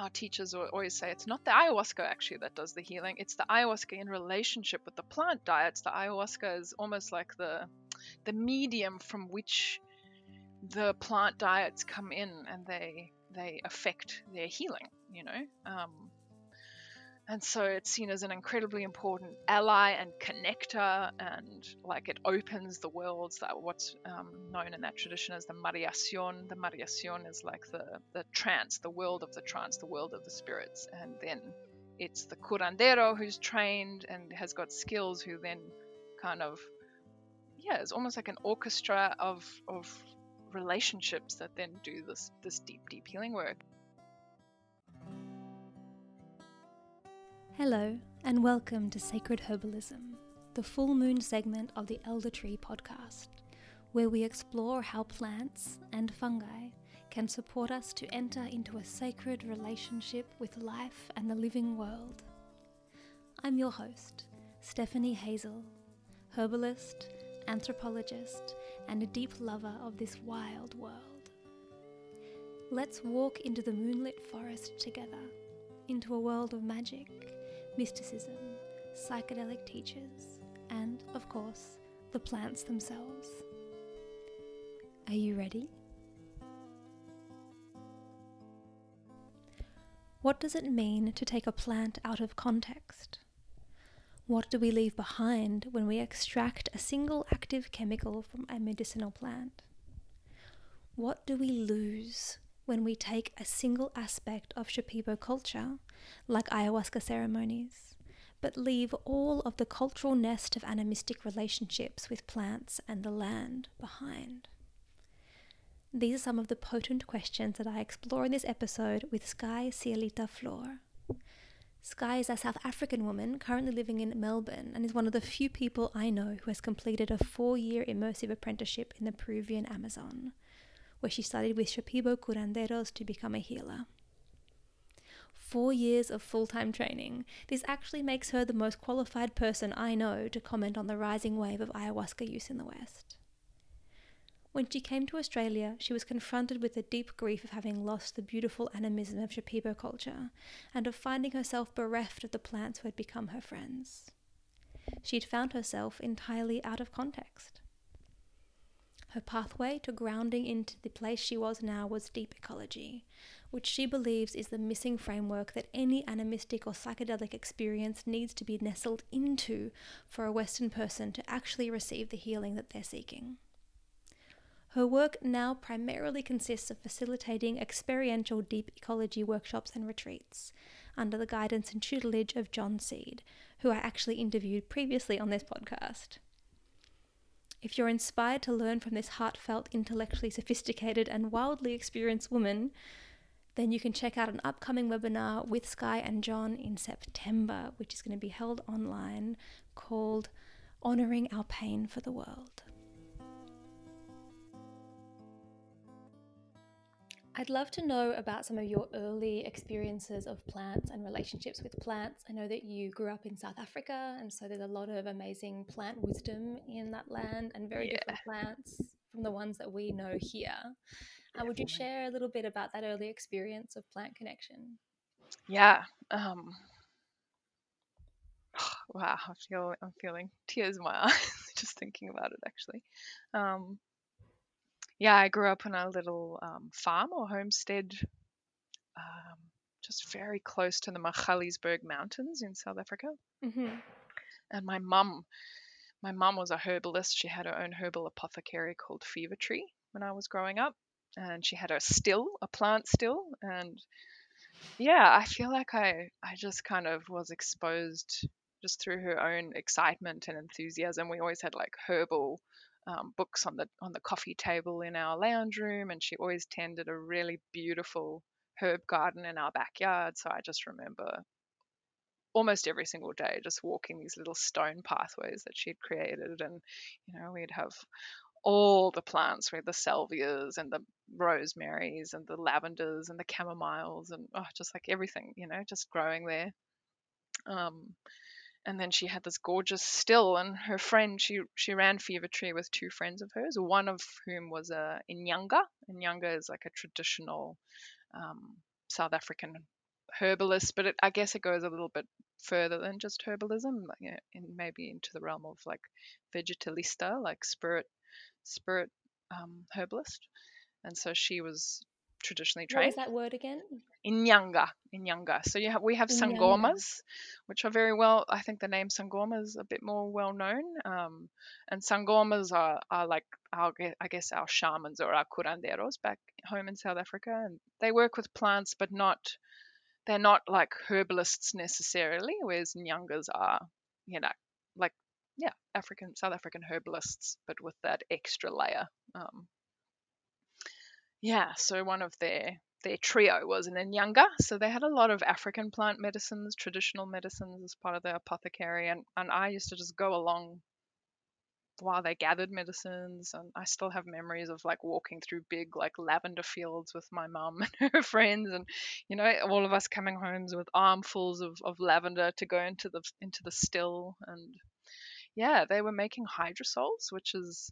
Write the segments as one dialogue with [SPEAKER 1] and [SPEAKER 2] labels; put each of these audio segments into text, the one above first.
[SPEAKER 1] our teachers always say it's not the ayahuasca actually that does the healing it's the ayahuasca in relationship with the plant diets. The ayahuasca is almost like the the medium from which the plant diets come in and they they affect their healing you know? Um, and so it's seen as an incredibly important ally and connector and like it opens the worlds that what's um, known in that tradition as the mareación. The mareación is like the the trance the world of the trance the world of the spirits. And then it's the curandero who's trained and has got skills who then kind of yeah it's almost like an orchestra of of relationships that then do this this deep deep healing work
[SPEAKER 2] Hello, and welcome to Sacred Herbalism, the full moon segment of the Elder Tree podcast, where we explore how plants and fungi can support us to enter into a sacred relationship with life and the living world. I'm your host, Stephanie Hazel, herbalist, anthropologist, and a deep lover of this wild world. Let's walk into the moonlit forest together, into a world of magic mysticism, psychedelic teachers, and, of course, the plants themselves. Are you ready? What does it mean to take a plant out of context? What do we leave behind when we extract a single active chemical from a medicinal plant? What do we lose when we take a single aspect of Shipibo culture, like ayahuasca ceremonies, but leave all of the cultural nest of animistic relationships with plants and the land behind. These are some of the potent questions that I explore in this episode with Skye Cielita Flor. Skye is a South African woman currently living in Melbourne and is one of the few people I know who has completed a four year immersive apprenticeship in the Peruvian Amazon where she studied with Shipibo curanderos to become a healer. Four years of full time training. This actually makes her the most qualified person I know to comment on the rising wave of ayahuasca use in the West. When she came to Australia, she was confronted with the deep grief of having lost the beautiful animism of Shipibo culture and of finding herself bereft of the plants who had become her friends. She had found herself entirely out of context. Her pathway to grounding into the place she was now was deep ecology, which she believes is the missing framework that any animistic or psychedelic experience needs to be nestled into for a Western person to actually receive the healing that they're seeking. Her work now primarily consists of facilitating experiential deep ecology workshops and retreats under the guidance and tutelage of John Seed, who I actually interviewed previously on this podcast. If you're inspired to learn from this heartfelt, intellectually sophisticated, and wildly experienced woman, then you can check out an upcoming webinar with Skye and John in September, which is going to be held online called Honoring Our Pain for the World. I'd love to know about some of your early experiences of plants and relationships with plants. I know that you grew up in South Africa, and so there's a lot of amazing plant wisdom in that land and very yeah. different plants from the ones that we know here. Uh, would you share a little bit about that early experience of plant connection?
[SPEAKER 1] Yeah. Um, wow, I feel I'm feeling tears in my eyes just thinking about it. Actually, um, yeah, I grew up on a little um, farm or homestead um, just very close to the Magaliesberg Mountains in South Africa. Mm-hmm. And my mum, my mum was a herbalist. She had her own herbal apothecary called Fever Tree when I was growing up. And she had a still, a plant still. And yeah, I feel like I, I just kind of was exposed just through her own excitement and enthusiasm. We always had like herbal um, books on the on the coffee table in our lounge room, and she always tended a really beautiful herb garden in our backyard. So I just remember almost every single day just walking these little stone pathways that she'd created, and you know we'd have all the plants, had the salvias and the rosemarys and the lavenders and the chamomiles and oh, just like everything, you know, just growing there. Um, and then she had this gorgeous still and her friend she she ran fever tree with two friends of hers one of whom was a inyanga inyanga is like a traditional um, south african herbalist, but it, I guess it goes a little bit further than just herbalism, like, you know, in maybe into the realm of like vegetalista, like spirit spirit um, herbalist. And so she was traditionally
[SPEAKER 2] What
[SPEAKER 1] trained
[SPEAKER 2] was that word again?
[SPEAKER 1] Inyanga, Inyanga. So you have we have
[SPEAKER 2] Inyanga.
[SPEAKER 1] sangomas, which are very well. I think the name sangoma is a bit more well known. Um, and sangomas are, are like our, I guess our shamans or our curanderos back home in South Africa, and they work with plants, but not they're not like herbalists necessarily. Whereas Nyangas are, you know, like yeah, African South African herbalists, but with that extra layer. Um, yeah, so one of their their trio was an Inyanga. So they had a lot of African plant medicines, traditional medicines as part of their apothecary, and, and I used to just go along while they gathered medicines and I still have memories of like walking through big like lavender fields with my mum and her friends and you know all of us coming homes with armfuls of, of lavender to go into the into the still and yeah they were making hydrosols which is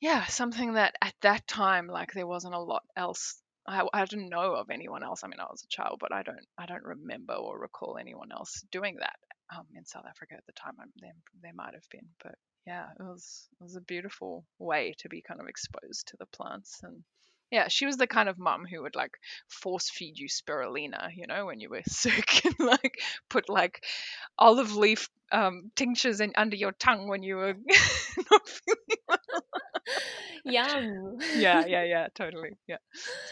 [SPEAKER 1] yeah, something that at that time, like there wasn't a lot else. I, I didn't know of anyone else. I mean, I was a child, but I don't I don't remember or recall anyone else doing that um, in South Africa at the time. I, there, there might have been, but yeah, it was it was a beautiful way to be kind of exposed to the plants and. Yeah, she was the kind of mum who would like force feed you spirulina, you know, when you were sick, and like put like olive leaf um, tinctures in under your tongue when you were not feeling
[SPEAKER 2] Yum.
[SPEAKER 1] yeah, yeah, yeah, totally. Yeah.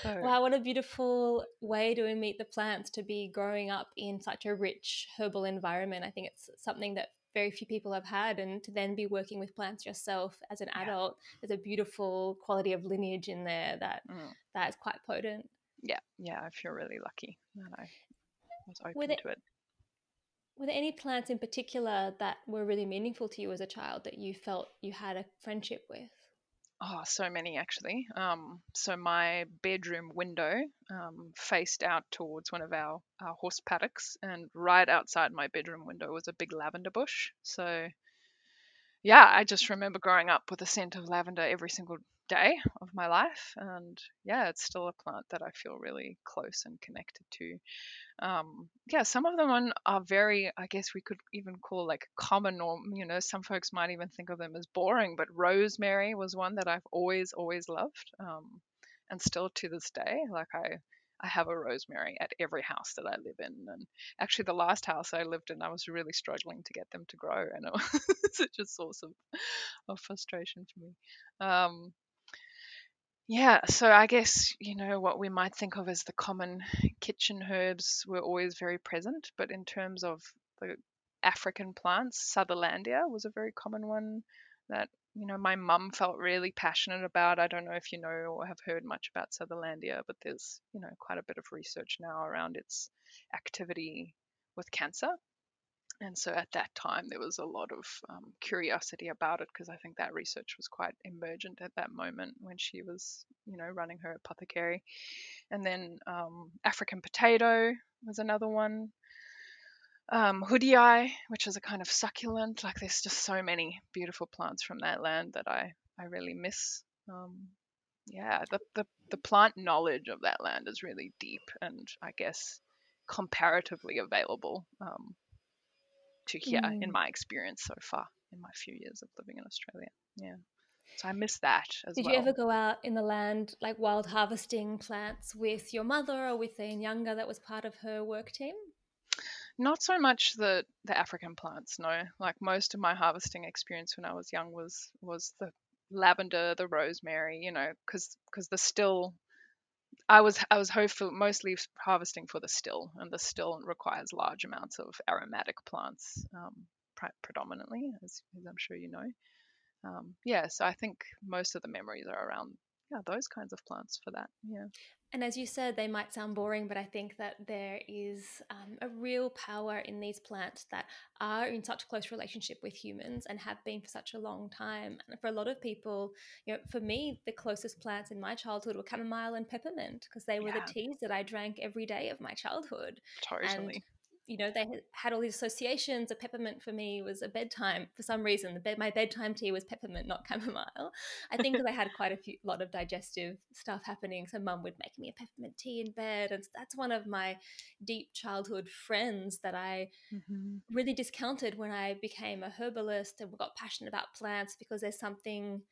[SPEAKER 1] So
[SPEAKER 2] Wow, what a beautiful way to meet the plants to be growing up in such a rich herbal environment. I think it's something that very few people have had, and to then be working with plants yourself as an
[SPEAKER 1] Yeah.
[SPEAKER 2] adult, there's a beautiful quality of lineage in there that
[SPEAKER 1] mm,
[SPEAKER 2] that is quite potent.
[SPEAKER 1] yeah, yeah, I feel really lucky that I was open to it.
[SPEAKER 2] Were there any plants in particular that were really meaningful to you as a child that you felt you had a friendship with?
[SPEAKER 1] Oh, so many actually. Um, so my bedroom window um, faced out towards one of our, our horse paddocks, and right outside my bedroom window was a big lavender bush. So, yeah, I just remember growing up with the scent of lavender every single day of my life, and yeah, it's still a plant that I feel really close and connected to. Um, yeah, some of them are very, I guess we could even call like common, or you know, some folks might even think of them as boring. But rosemary was one that I've always, always loved, um, and still to this day, like I, I have a rosemary at every house that I live in. And actually, the last house I lived in, I was really struggling to get them to grow, and it was such a source of, of frustration for me. Um, yeah, so I guess, you know, what we might think of as the common kitchen herbs were always very present, but in terms of the African plants, Sutherlandia was a very common one that, you know, my mum felt really passionate about. I don't know if you know or have heard much about Sutherlandia, but there's, you know, quite a bit of research now around its activity with cancer. And so at that time, there was a lot of um, curiosity about it because I think that research was quite emergent at that moment when she was, you know, running her apothecary. And then um, African potato was another one. Um, hoodia, which is a kind of succulent. Like there's just so many beautiful plants from that land that I, I really miss. Um, yeah, the, the, the plant knowledge of that land is really deep and I guess comparatively available um, to here in
[SPEAKER 2] Mm.
[SPEAKER 1] my experience so far in my few years of living in Australia. Yeah. So I miss that as well.
[SPEAKER 2] Did
[SPEAKER 1] well.
[SPEAKER 2] you ever go out in the land like wild harvesting plants with your mother or with a Nyanga that was part of her work team?
[SPEAKER 1] Not so much the the African plants, no. Like most of my harvesting experience when I was young was was the lavender, the rosemary, you know, because because the still I was I was hopeful mostly harvesting for the still, and the still requires large amounts of aromatic plants, um, pre- predominantly, as, as I'm sure you know. Um, yeah, so I think most of the memories are around yeah those kinds of plants for that. Yeah.
[SPEAKER 2] And as you said, they might sound boring, but I think that there is um, a real power in these plants that are in such close relationship with humans and have been for such a long time. And for a lot of people, you know, for me, the closest plants in my childhood were chamomile and peppermint because they were
[SPEAKER 1] Yeah.
[SPEAKER 2] the teas that I drank every day of my childhood.
[SPEAKER 1] Totally.
[SPEAKER 2] You know, they had- all these associations. A peppermint for me was a bedtime. For some reason, the bed, my bedtime tea was peppermint, not chamomile. I think because I had quite a few, lot of digestive stuff happening. So mum would make me a peppermint tea in bed, and that's one of my deep childhood friends that I
[SPEAKER 1] Mhm.
[SPEAKER 2] really discounted when I became a herbalist and got passionate about plants because there's something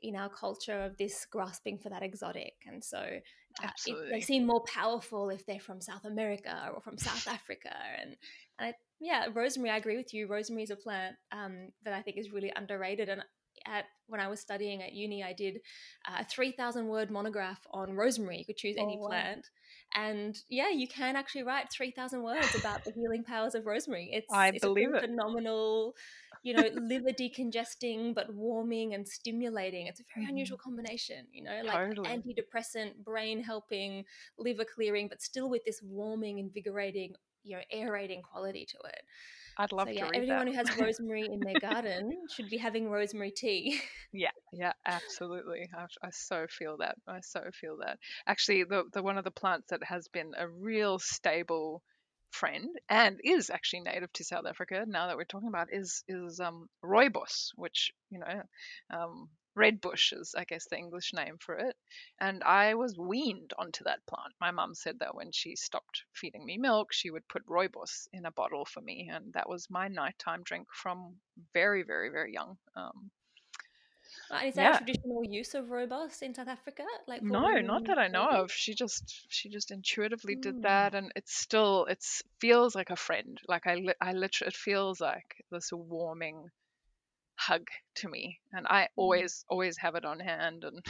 [SPEAKER 2] in our culture of this grasping for that exotic. And so uh, it, they seem more powerful if they're from South America or from South Africa. And, and I, yeah, rosemary, I agree with you. Rosemary is a plant um, that I think is really underrated. And at when I was studying at uni, I did a 3,000 word monograph on rosemary. You could choose any
[SPEAKER 1] Oh, wow.
[SPEAKER 2] plant. And yeah, you can actually write 3,000 words about the healing powers of rosemary. It's,
[SPEAKER 1] I
[SPEAKER 2] it's
[SPEAKER 1] believe it.
[SPEAKER 2] phenomenal, you know, liver decongesting, but warming and stimulating. It's a very
[SPEAKER 1] Mhm.
[SPEAKER 2] unusual combination, you know, like
[SPEAKER 1] Totally.
[SPEAKER 2] antidepressant, brain helping, liver clearing, but still with this warming, invigorating, you know, aerating quality to it.
[SPEAKER 1] I'd love
[SPEAKER 2] so
[SPEAKER 1] to
[SPEAKER 2] yeah,
[SPEAKER 1] read
[SPEAKER 2] everyone
[SPEAKER 1] that.
[SPEAKER 2] who has rosemary in their garden should be having rosemary tea.
[SPEAKER 1] Yeah, yeah, absolutely. I, I so feel that. I so feel that. Actually, the the one of the plants that has been a real stable friend and is actually native to South Africa now that we're talking about is is um rooibos, which you know, um, red bush is I guess the English name for it. And I was weaned onto that plant. My mum said that when she stopped feeding me milk, she would put rooibos in a bottle for me, and that was my nighttime drink from very, very, very young. Um,
[SPEAKER 2] Is that
[SPEAKER 1] yeah.
[SPEAKER 2] a traditional use of rooibos in South Africa? Like
[SPEAKER 1] No, not that I know of. She just she just intuitively did
[SPEAKER 2] Mm.
[SPEAKER 1] that, and it's still it's feels like a friend. Like I I literally it feels like this warming hug to me, and I
[SPEAKER 2] Mm.
[SPEAKER 1] always always have it on hand. And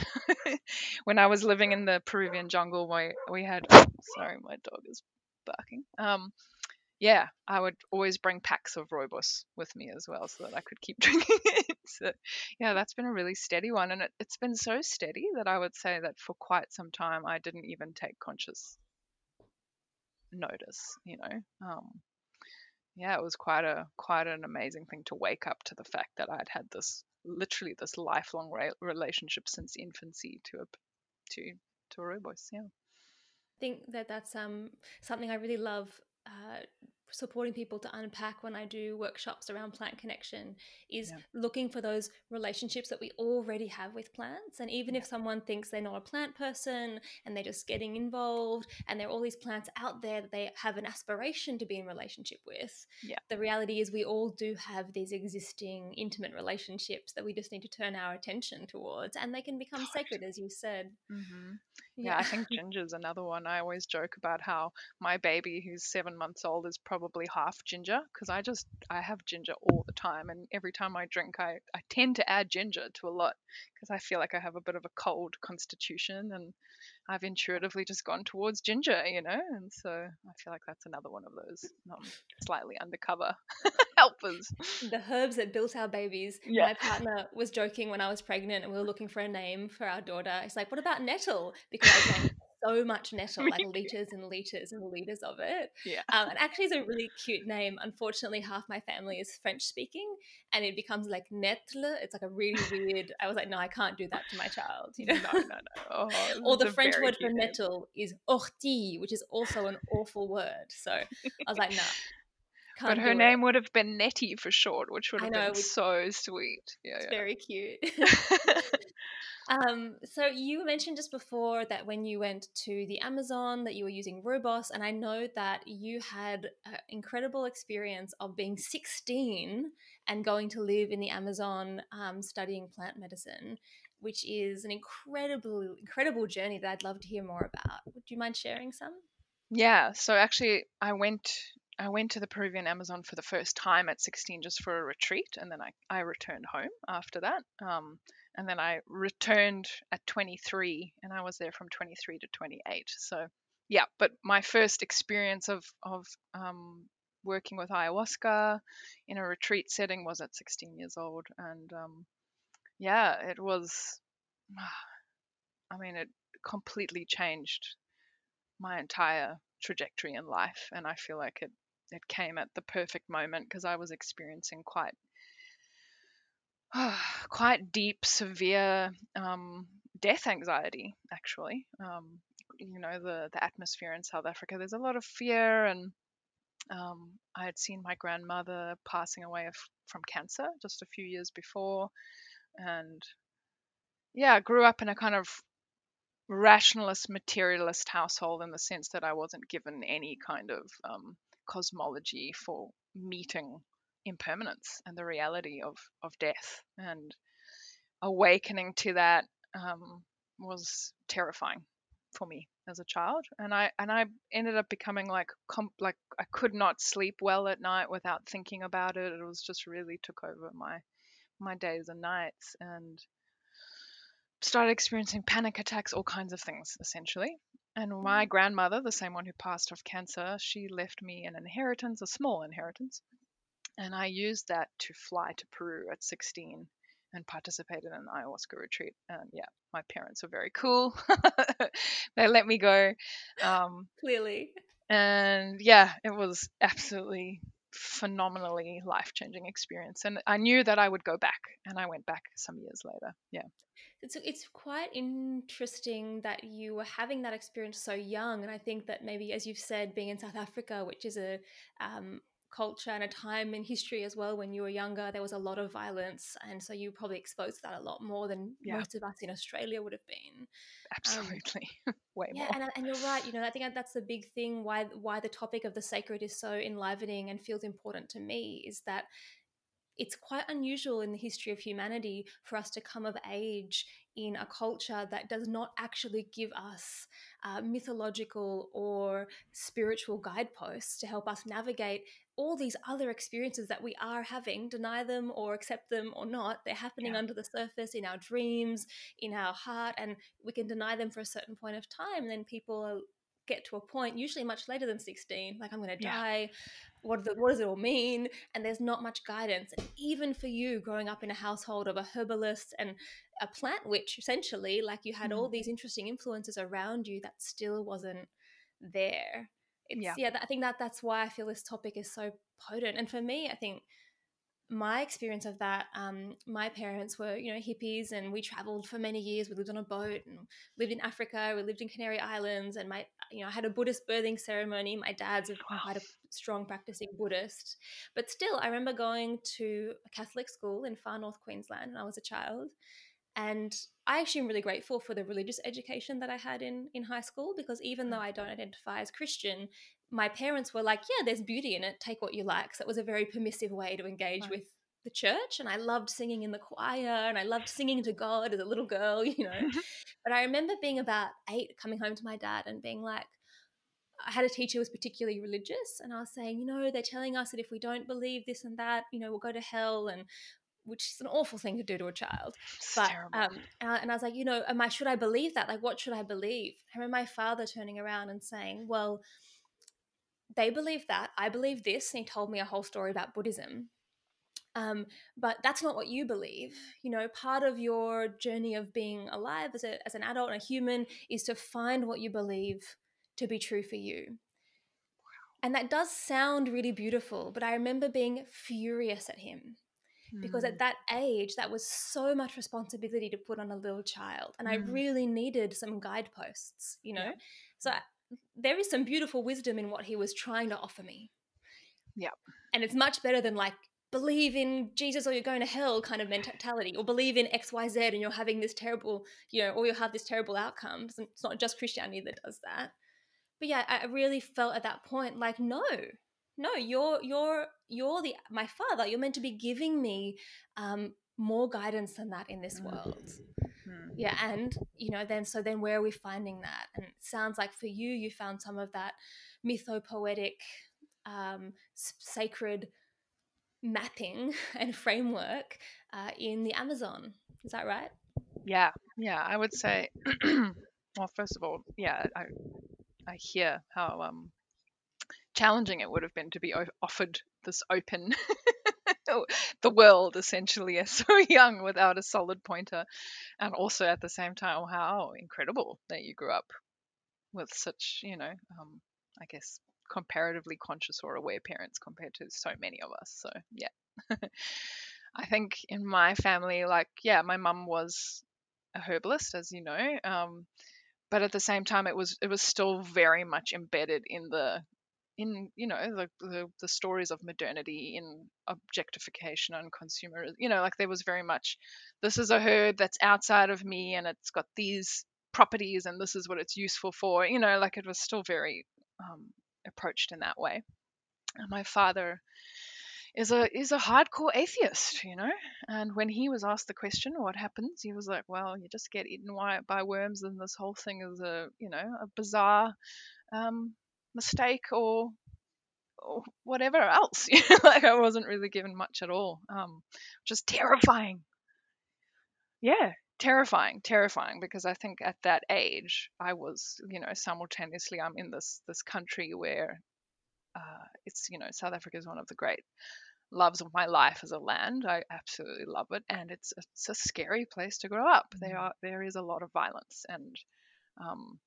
[SPEAKER 1] when I was living in the Peruvian jungle, we we had sorry, my dog is barking. Um, yeah, I would always bring packs of rooibos with me as well, so that I could keep drinking it. So, yeah, that's been a really steady one, and it, it's been so steady that I would say that for quite some time I didn't even take conscious notice. You know, um, yeah, it was quite a quite an amazing thing to wake up to the fact that I'd had this literally this lifelong re- relationship since infancy to a to to a rooibos. Yeah.
[SPEAKER 2] I think that that's um, something I really love uh, supporting people to unpack when I do workshops around plant connection is
[SPEAKER 1] Yeah.
[SPEAKER 2] looking for those relationships that we already have with plants. And even if someone thinks they're not a plant person and they're just getting involved and there are all these plants out there that they have an aspiration to be in relationship with,
[SPEAKER 1] Yeah.
[SPEAKER 2] the reality is we all do have these existing intimate relationships that we just need to turn our attention towards and they can become sacred, as you said.
[SPEAKER 1] hmm Yeah, I think ginger's another one. I always joke about how my baby, who's seven months old, is probably half ginger because I just I have ginger all the time, and every time I drink, I I tend to add ginger to a lot because I feel like I have a bit of a cold constitution, and I've intuitively just gone towards ginger, you know, and so I feel like that's another one of those um, slightly undercover helpers.
[SPEAKER 2] the herbs that built our babies.
[SPEAKER 1] Yeah.
[SPEAKER 2] My partner was joking when I was pregnant and we were looking for a name for our daughter. He's like, "What about nettle?" Because I so much nettle, like liters and liters and liters of it.
[SPEAKER 1] Yeah.
[SPEAKER 2] Um, and actually, it's a really cute name. Unfortunately, half my family is French speaking, and it becomes like nettle. It's like a really weird. I was like, no, I can't do that to my child. You know.
[SPEAKER 1] No, no, no. Oh,
[SPEAKER 2] Or the French word for
[SPEAKER 1] name.
[SPEAKER 2] nettle is ortie, which is also an awful word. So I was like, nah.
[SPEAKER 1] But her
[SPEAKER 2] do it.
[SPEAKER 1] name would have been Nettie for short, which would have
[SPEAKER 2] know,
[SPEAKER 1] been so sweet. Yeah,
[SPEAKER 2] It's
[SPEAKER 1] yeah.
[SPEAKER 2] very cute. Um, so you mentioned just before that when you went to the Amazon that you were using rooibos, and I know that you had an incredible experience of being 16 and going to live in the Amazon um, studying plant medicine, which is an incredible, incredible journey that I'd love to hear more about. Would you mind sharing some?
[SPEAKER 1] Yeah, so actually I went I went to the Peruvian Amazon for the first time at 16 just for a retreat and then I, I returned home after that. Um, and then I returned at 23 and I was there from 23 to 28. So yeah, but my first experience of of um, working with ayahuasca in a retreat setting was at 16 years old and um, yeah, it was I mean it completely changed my entire trajectory in life and i feel like it it came at the perfect moment because i was experiencing quite quite deep severe um, death anxiety actually. Um, you know the the atmosphere in south africa there's a lot of fear and Um, I had seen my grandmother passing away from cancer just a few years before, and yeah, I grew up in a kind of rationalist, materialist household in the sense that I wasn't given any kind of um, cosmology for meeting impermanence and the reality of of death and awakening to that um, was terrifying for me as a child and i and i ended up becoming like comp- like i could not sleep well at night without thinking about it. It was just really took over my my days and nights and started experiencing panic attacks all kinds of things essentially. And my grandmother the same one who passed of cancer she left me an inheritance a small inheritance and i used that to fly to peru at 16 and participated in an ayahuasca retreat. And yeah, my parents were very cool. they let me go. Um,
[SPEAKER 2] Clearly.
[SPEAKER 1] and yeah, it was absolutely phenomenally life changing experience. And I knew that I would go back, and I went back some years later. Yeah.
[SPEAKER 2] It's, it's quite interesting that you were having that experience so young. And I think that maybe, as you've said, being in South Africa, which is a um, culture and a time in history as well when you were younger there was a lot of violence and so you probably exposed to that a lot more than yeah. most of us in australia would have been.
[SPEAKER 1] Absolutely. Um, way
[SPEAKER 2] yeah,
[SPEAKER 1] more.
[SPEAKER 2] and, and you're right you know i think that's the big thing why why the topic of the sacred is so enlivening and feels important to me is that it's quite unusual in the history of humanity for us to come of age in a culture that does not actually give us uh, mythological or spiritual guideposts to help us navigate all these other experiences that we are having, deny them or accept them or not. They're happening yeah. under the surface in our dreams, in our heart, and we can deny them for a certain point of time. And then people get to a point, usually much later than 16, like I'm going to die. What, the, what does it all mean? And there's not much guidance. And even for you, growing up in a household of a herbalist and a plant witch, essentially, like you had mm. all these interesting influences around you that still wasn't there. It's, yeah. yeah, I think that that's why I feel this topic is so potent. And for me, I think my experience of that, um, my parents were, you know, hippies and we traveled for many years. We lived on a boat and lived in Africa. We lived in Canary Islands and my, you know, I had a Buddhist birthing ceremony. My dad's quite a strong practicing Buddhist. But still, I remember going to a Catholic school in far north Queensland when I was a child. And I actually am really grateful for the religious education that I had in, in high school because even though mm. I don't identify as Christian, my parents were like, yeah, there's beauty in it, take what you like. So it was a very permissive way to engage with the church. And I loved singing in the choir and I loved singing to God as a little girl, you know. but I remember being about eight, coming home to my dad and being like, I had a teacher who was particularly religious, and I was saying, you know, they're telling us that if we don't believe this and that, you know, we'll go to hell, and which is an awful thing to do to a child.
[SPEAKER 1] It's
[SPEAKER 2] but
[SPEAKER 1] terrible.
[SPEAKER 2] um, and I, and I was like, you know, am I should I believe that? Like, what should I believe? I remember my father turning around and saying, well they believe that. I believe this. And he told me a whole story about Buddhism. Um, but that's not what you believe. You know, part of your journey of being alive as, a, as an adult and a human is to find what you believe to be true for you. And that does sound really beautiful, but I remember being furious at him because at hmm. that age, that was so much responsibility to put on a little child. And mm. I hmm. really needed some guideposts, you know? Yeah. So there is some beautiful wisdom in what he was trying to offer me.
[SPEAKER 1] Yeah.
[SPEAKER 2] And it's much better than like believe in Jesus or you're going to hell kind of mentality or believe in XYZ and you're having this terrible, you know, or you'll have this terrible outcome. It's not just Christianity that does that. But yeah, I really felt at that point like, no, no, you're you're you're the my father. You're meant to be giving me um, more guidance than that in this world. Hmm. Yeah, and you know, then so then where are we finding that? And it sounds like for you, you found some of that mythopoetic, um, sacred mapping and framework uh, in the Amazon. Is that right?
[SPEAKER 1] Yeah, yeah, I would say. well, first of all, yeah, I I hear how um challenging it would have been to be offered this open the world essentially as so young without a solid pointer. And also at the same time how incredible that you grew up with such you know um, i guess comparatively conscious or aware parents compared to so many of us. So yeah. I think in my family like yeah my mum was a herbalist as you know um, but at the same time it was it was still very much embedded in the in you know the, the the stories of modernity in objectification and consumer you know like there was very much this is a herd that's outside of me and it's got these properties and this is what it's useful for you know like it was still very um, approached in that way and my father is a is a hardcore atheist, you know. And when he was asked the question, "What happens?" he was like, "Well, you just get eaten by worms, and this whole thing is a you know a bizarre um, mistake or or whatever else." like I wasn't really given much at all, um, just terrifying. Yeah, terrifying, terrifying. Because I think at that age, I was you know simultaneously I'm in this this country where uh, it's you know South Africa is one of the great loves of my life as a land. I absolutely love it, and it's it's a scary place to grow up. There are there is a lot of violence and um,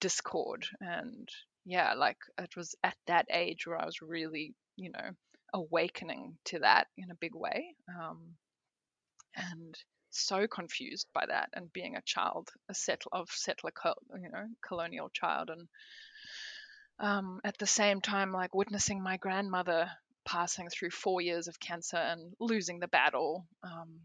[SPEAKER 1] discord, and yeah, like it was at that age where I was really you know awakening to that in a big way, um, and so confused by that, and being a child, a settler of settler, you know, colonial child, and um, at the same time, like witnessing my grandmother passing through four years of cancer and losing the battle um,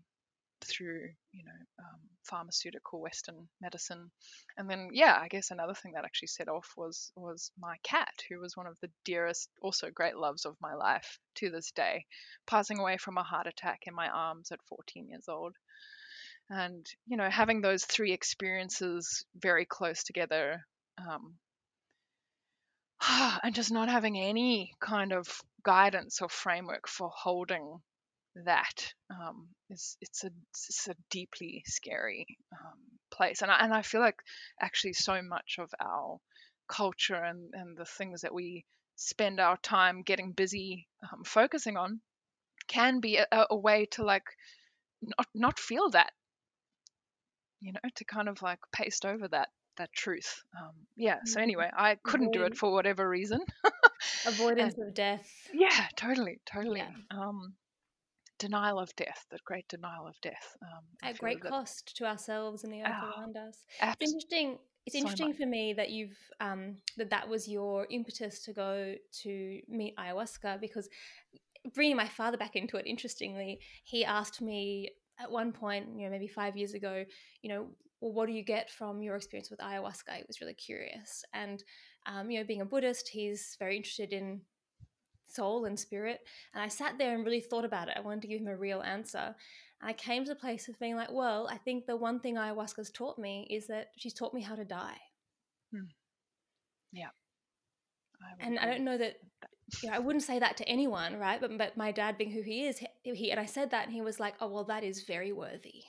[SPEAKER 1] through, you know, um, pharmaceutical Western medicine. And then, yeah, I guess another thing that actually set off was was my cat, who was one of the dearest, also great loves of my life to this day, passing away from a heart attack in my arms at 14 years old. And you know, having those three experiences very close together um, and just not having any kind of guidance or framework for holding that um, is it's a it's a deeply scary um, place and I, and I feel like actually so much of our culture and, and the things that we spend our time getting busy um, focusing on can be a, a way to like not not feel that you know to kind of like paste over that that truth. Um, yeah. So mm-hmm. anyway, I couldn't do it for whatever reason.
[SPEAKER 2] Avoidance and, of death.
[SPEAKER 1] Yeah, totally, totally. Yeah. Um, denial of death, that great denial of death. Um,
[SPEAKER 2] At great that, cost to ourselves and the earth oh, around us. Abs- it's interesting. It's so interesting much. for me that you've um, that that was your impetus to go to meet ayahuasca because bringing my father back into it. Interestingly, he asked me at one point, you know, maybe five years ago, you know, well, what do you get from your experience with ayahuasca? He was really curious. And, um, you know, being a Buddhist, he's very interested in soul and spirit. And I sat there and really thought about it. I wanted to give him a real answer. And I came to the place of being like, well, I think the one thing ayahuasca's taught me is that she's taught me how to die.
[SPEAKER 1] Hmm. Yeah.
[SPEAKER 2] I and I don't know that you know, I wouldn't say that to anyone, right? But but my dad, being who he is, he, he and I said that, and he was like, "Oh, well, that is very worthy."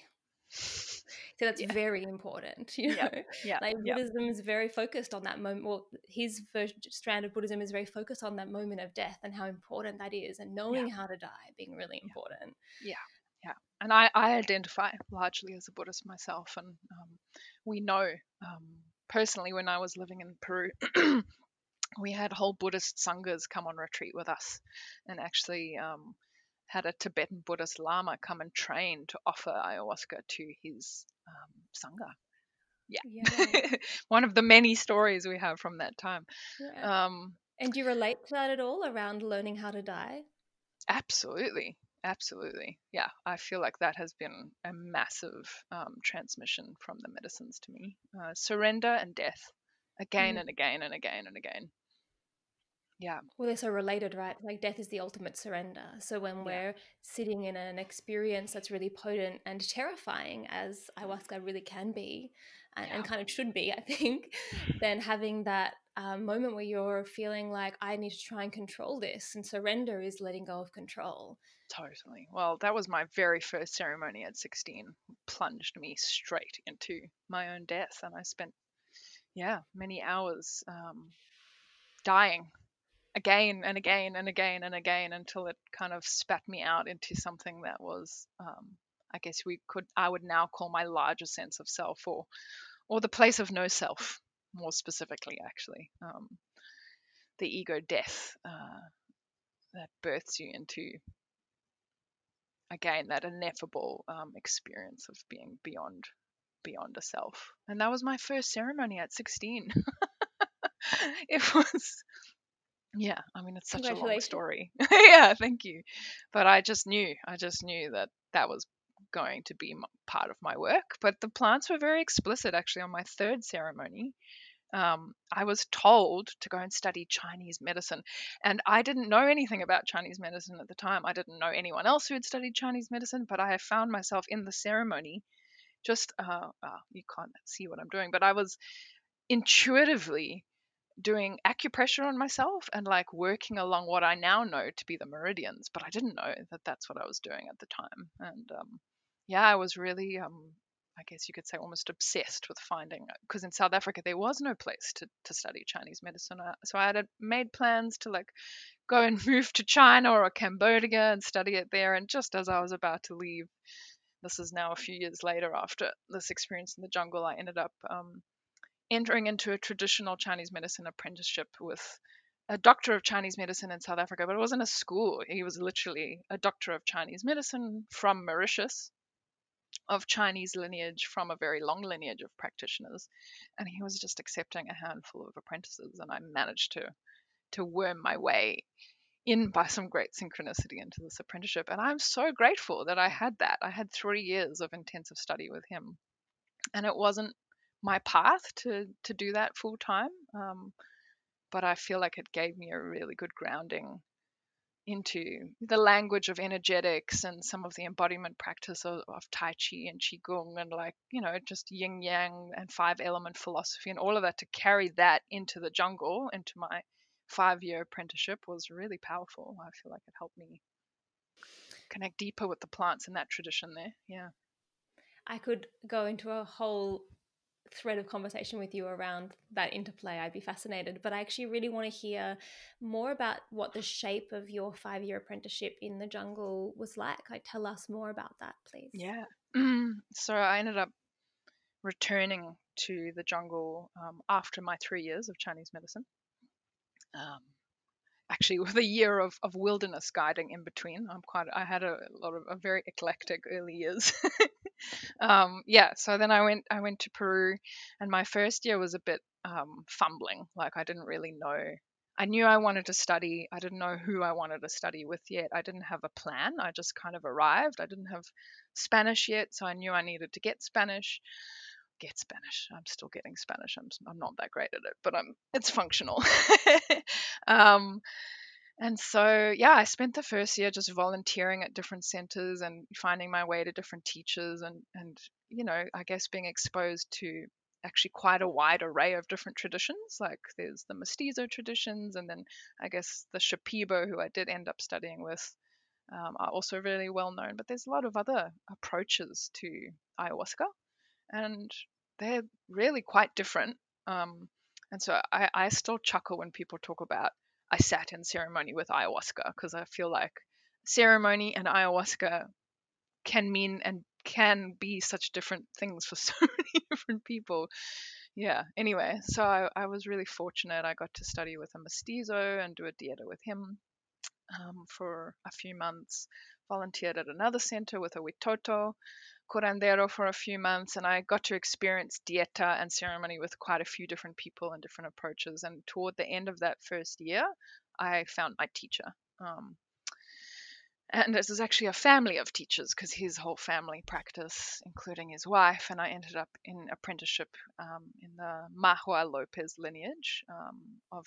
[SPEAKER 2] So that's yeah. very important. You know, like Buddhism is very focused on that moment. Well, his strand of Buddhism is very focused on that moment of death and how important that is, and knowing how to die being really important.
[SPEAKER 1] Yeah, yeah. And I, I identify largely as a Buddhist myself, and um, we know um, personally when I was living in Peru. we had whole Buddhist sanghas come on retreat with us, and actually um, had a Tibetan Buddhist Lama come and train to offer ayahuasca to his um, Sangha. Yeah. yeah. One of the many stories we have from that time. Yeah. Um,
[SPEAKER 2] and do you relate to that at all around learning how to die?
[SPEAKER 1] Absolutely. Absolutely. Yeah. I feel like that has been a massive um, transmission from the medicines to me. Uh, surrender and death again mm. and again and again and again. Yeah.
[SPEAKER 2] Well, they're so related, right? Like death is the ultimate surrender. So when yeah. we're sitting in an experience that's really potent and terrifying, as ayahuasca really can be, and, yeah. and kind of should be, I think, then having that um, moment where you're feeling like I need to try and control this, and surrender is letting go of control.
[SPEAKER 1] Totally. Well, that was my very first ceremony at 16. Plunged me straight into my own death, and I spent, yeah, many hours um, dying again and again and again and again until it kind of spat me out into something that was um, i guess we could i would now call my larger sense of self or or the place of no self more specifically actually um, the ego death uh, that births you into again that ineffable um, experience of being beyond beyond a self. And that was my first ceremony at 16 it was yeah, I mean, it's such a long
[SPEAKER 2] Congratulations.
[SPEAKER 1] story. yeah, thank you. But I just knew, I just knew that that was going to be m- part of my work. But the plants were very explicit actually on my third ceremony. Um, I was told to go and study Chinese medicine. And I didn't know anything about Chinese medicine at the time. I didn't know anyone else who had studied Chinese medicine, but I have found myself in the ceremony just, uh, uh, you can't see what I'm doing, but I was intuitively doing acupressure on myself and like working along what I now know to be the meridians, but I didn't know that that's what I was doing at the time. And um, yeah, I was really, um, I guess you could say, almost obsessed with finding because in South Africa there was no place to to study Chinese medicine. Uh, so I had made plans to like go and move to China or Cambodia and study it there. And just as I was about to leave, this is now a few years later after this experience in the jungle, I ended up um, entering into a traditional Chinese medicine apprenticeship with a doctor of Chinese medicine in South Africa, but it wasn't a school. He was literally a doctor of Chinese medicine from Mauritius, of Chinese lineage, from a very long lineage of practitioners. And he was just accepting a handful of apprentices, and I managed to to worm my way in by some great synchronicity into this apprenticeship. And I'm so grateful that I had that. I had three years of intensive study with him. And it wasn't my path to to do that full time. Um, but I feel like it gave me a really good grounding into the language of energetics and some of the embodiment practice of, of Tai Chi and Qigong and like, you know, just yin yang and five element philosophy and all of that to carry that into the jungle, into my five year apprenticeship was really powerful. I feel like it helped me connect deeper with the plants in that tradition there. Yeah.
[SPEAKER 2] I could go into a whole thread of conversation with you around that interplay, I'd be fascinated. But I actually really want to hear more about what the shape of your five year apprenticeship in the jungle was like. Like, tell us more about that, please.
[SPEAKER 1] Yeah. so I ended up returning to the jungle um, after my three years of Chinese medicine. Um, actually, with a year of, of wilderness guiding in between. I'm quite. I had a, a lot of a very eclectic early years. um, yeah, so then I went I went to Peru, and my first year was a bit um, fumbling. Like I didn't really know. I knew I wanted to study. I didn't know who I wanted to study with yet. I didn't have a plan. I just kind of arrived. I didn't have Spanish yet, so I knew I needed to get Spanish. Get Spanish. I'm still getting Spanish. I'm I'm not that great at it, but I'm it's functional. um, and so, yeah, I spent the first year just volunteering at different centers and finding my way to different teachers and, and, you know, I guess being exposed to actually quite a wide array of different traditions. Like there's the mestizo traditions, and then I guess the Shipibo, who I did end up studying with, um, are also really well known. But there's a lot of other approaches to ayahuasca, and they're really quite different. Um, and so I, I still chuckle when people talk about I sat in ceremony with ayahuasca because I feel like ceremony and ayahuasca can mean and can be such different things for so many different people. Yeah, anyway, so I, I was really fortunate. I got to study with a mestizo and do a dieta with him um, for a few months. Volunteered at another center with a Witoto curandero for a few months, and I got to experience dieta and ceremony with quite a few different people and different approaches. And toward the end of that first year, I found my teacher. Um, and this is actually a family of teachers because his whole family practice, including his wife, and I ended up in apprenticeship um, in the Mahua Lopez lineage um, of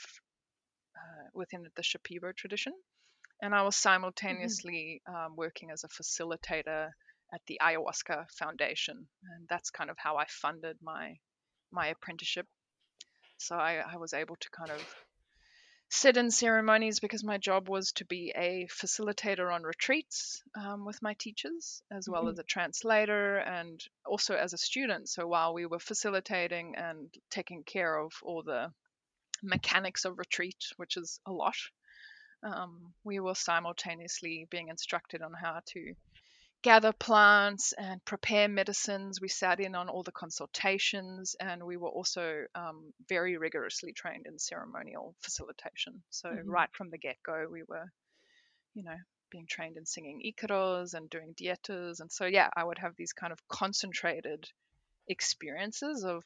[SPEAKER 1] uh, within the Shipibo tradition. And I was simultaneously mm-hmm. um, working as a facilitator at the Ayahuasca Foundation, and that's kind of how I funded my my apprenticeship. So I, I was able to kind of sit in ceremonies because my job was to be a facilitator on retreats um, with my teachers, as well mm-hmm. as a translator and also as a student. So while we were facilitating and taking care of all the mechanics of retreat, which is a lot, um, we were simultaneously being instructed on how to gather plants and prepare medicines. We sat in on all the consultations, and we were also um, very rigorously trained in ceremonial facilitation. So mm-hmm. right from the get go, we were, you know, being trained in singing icaros and doing dietas. And so yeah, I would have these kind of concentrated experiences of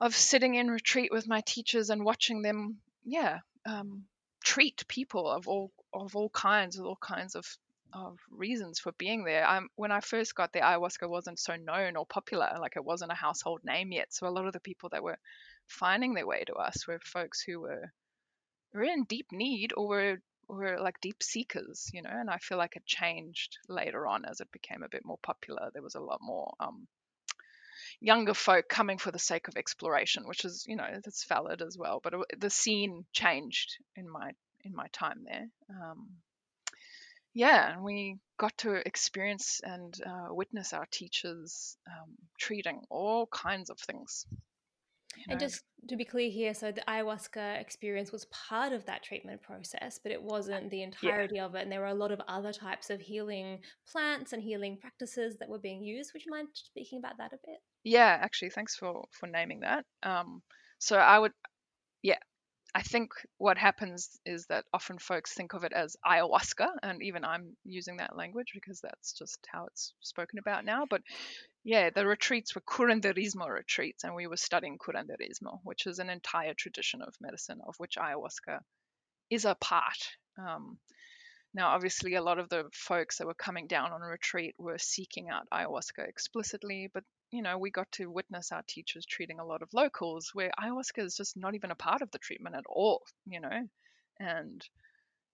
[SPEAKER 1] of sitting in retreat with my teachers and watching them, yeah, um, treat people of all of all kinds, with all kinds of of reasons for being there. Um, when I first got there, ayahuasca wasn't so known or popular, like it wasn't a household name yet. So a lot of the people that were finding their way to us were folks who were were in deep need or were were like deep seekers, you know. And I feel like it changed later on as it became a bit more popular. There was a lot more um, younger folk coming for the sake of exploration, which is you know that's valid as well. But it, the scene changed in my in my time there. Um, yeah, and we got to experience and uh, witness our teachers um, treating all kinds of things.
[SPEAKER 2] You know? And just to be clear here, so the ayahuasca experience was part of that treatment process, but it wasn't the entirety yeah. of it. And there were a lot of other types of healing plants and healing practices that were being used. Would you mind speaking about that a bit?
[SPEAKER 1] Yeah, actually, thanks for for naming that. Um, so I would, yeah, I think what happens is that often folks think of it as ayahuasca, and even I'm using that language because that's just how it's spoken about now. But yeah, the retreats were curanderismo retreats, and we were studying curanderismo, which is an entire tradition of medicine of which ayahuasca is a part. Um, now, obviously, a lot of the folks that were coming down on a retreat were seeking out ayahuasca explicitly, but you know, we got to witness our teachers treating a lot of locals where ayahuasca is just not even a part of the treatment at all, you know. And,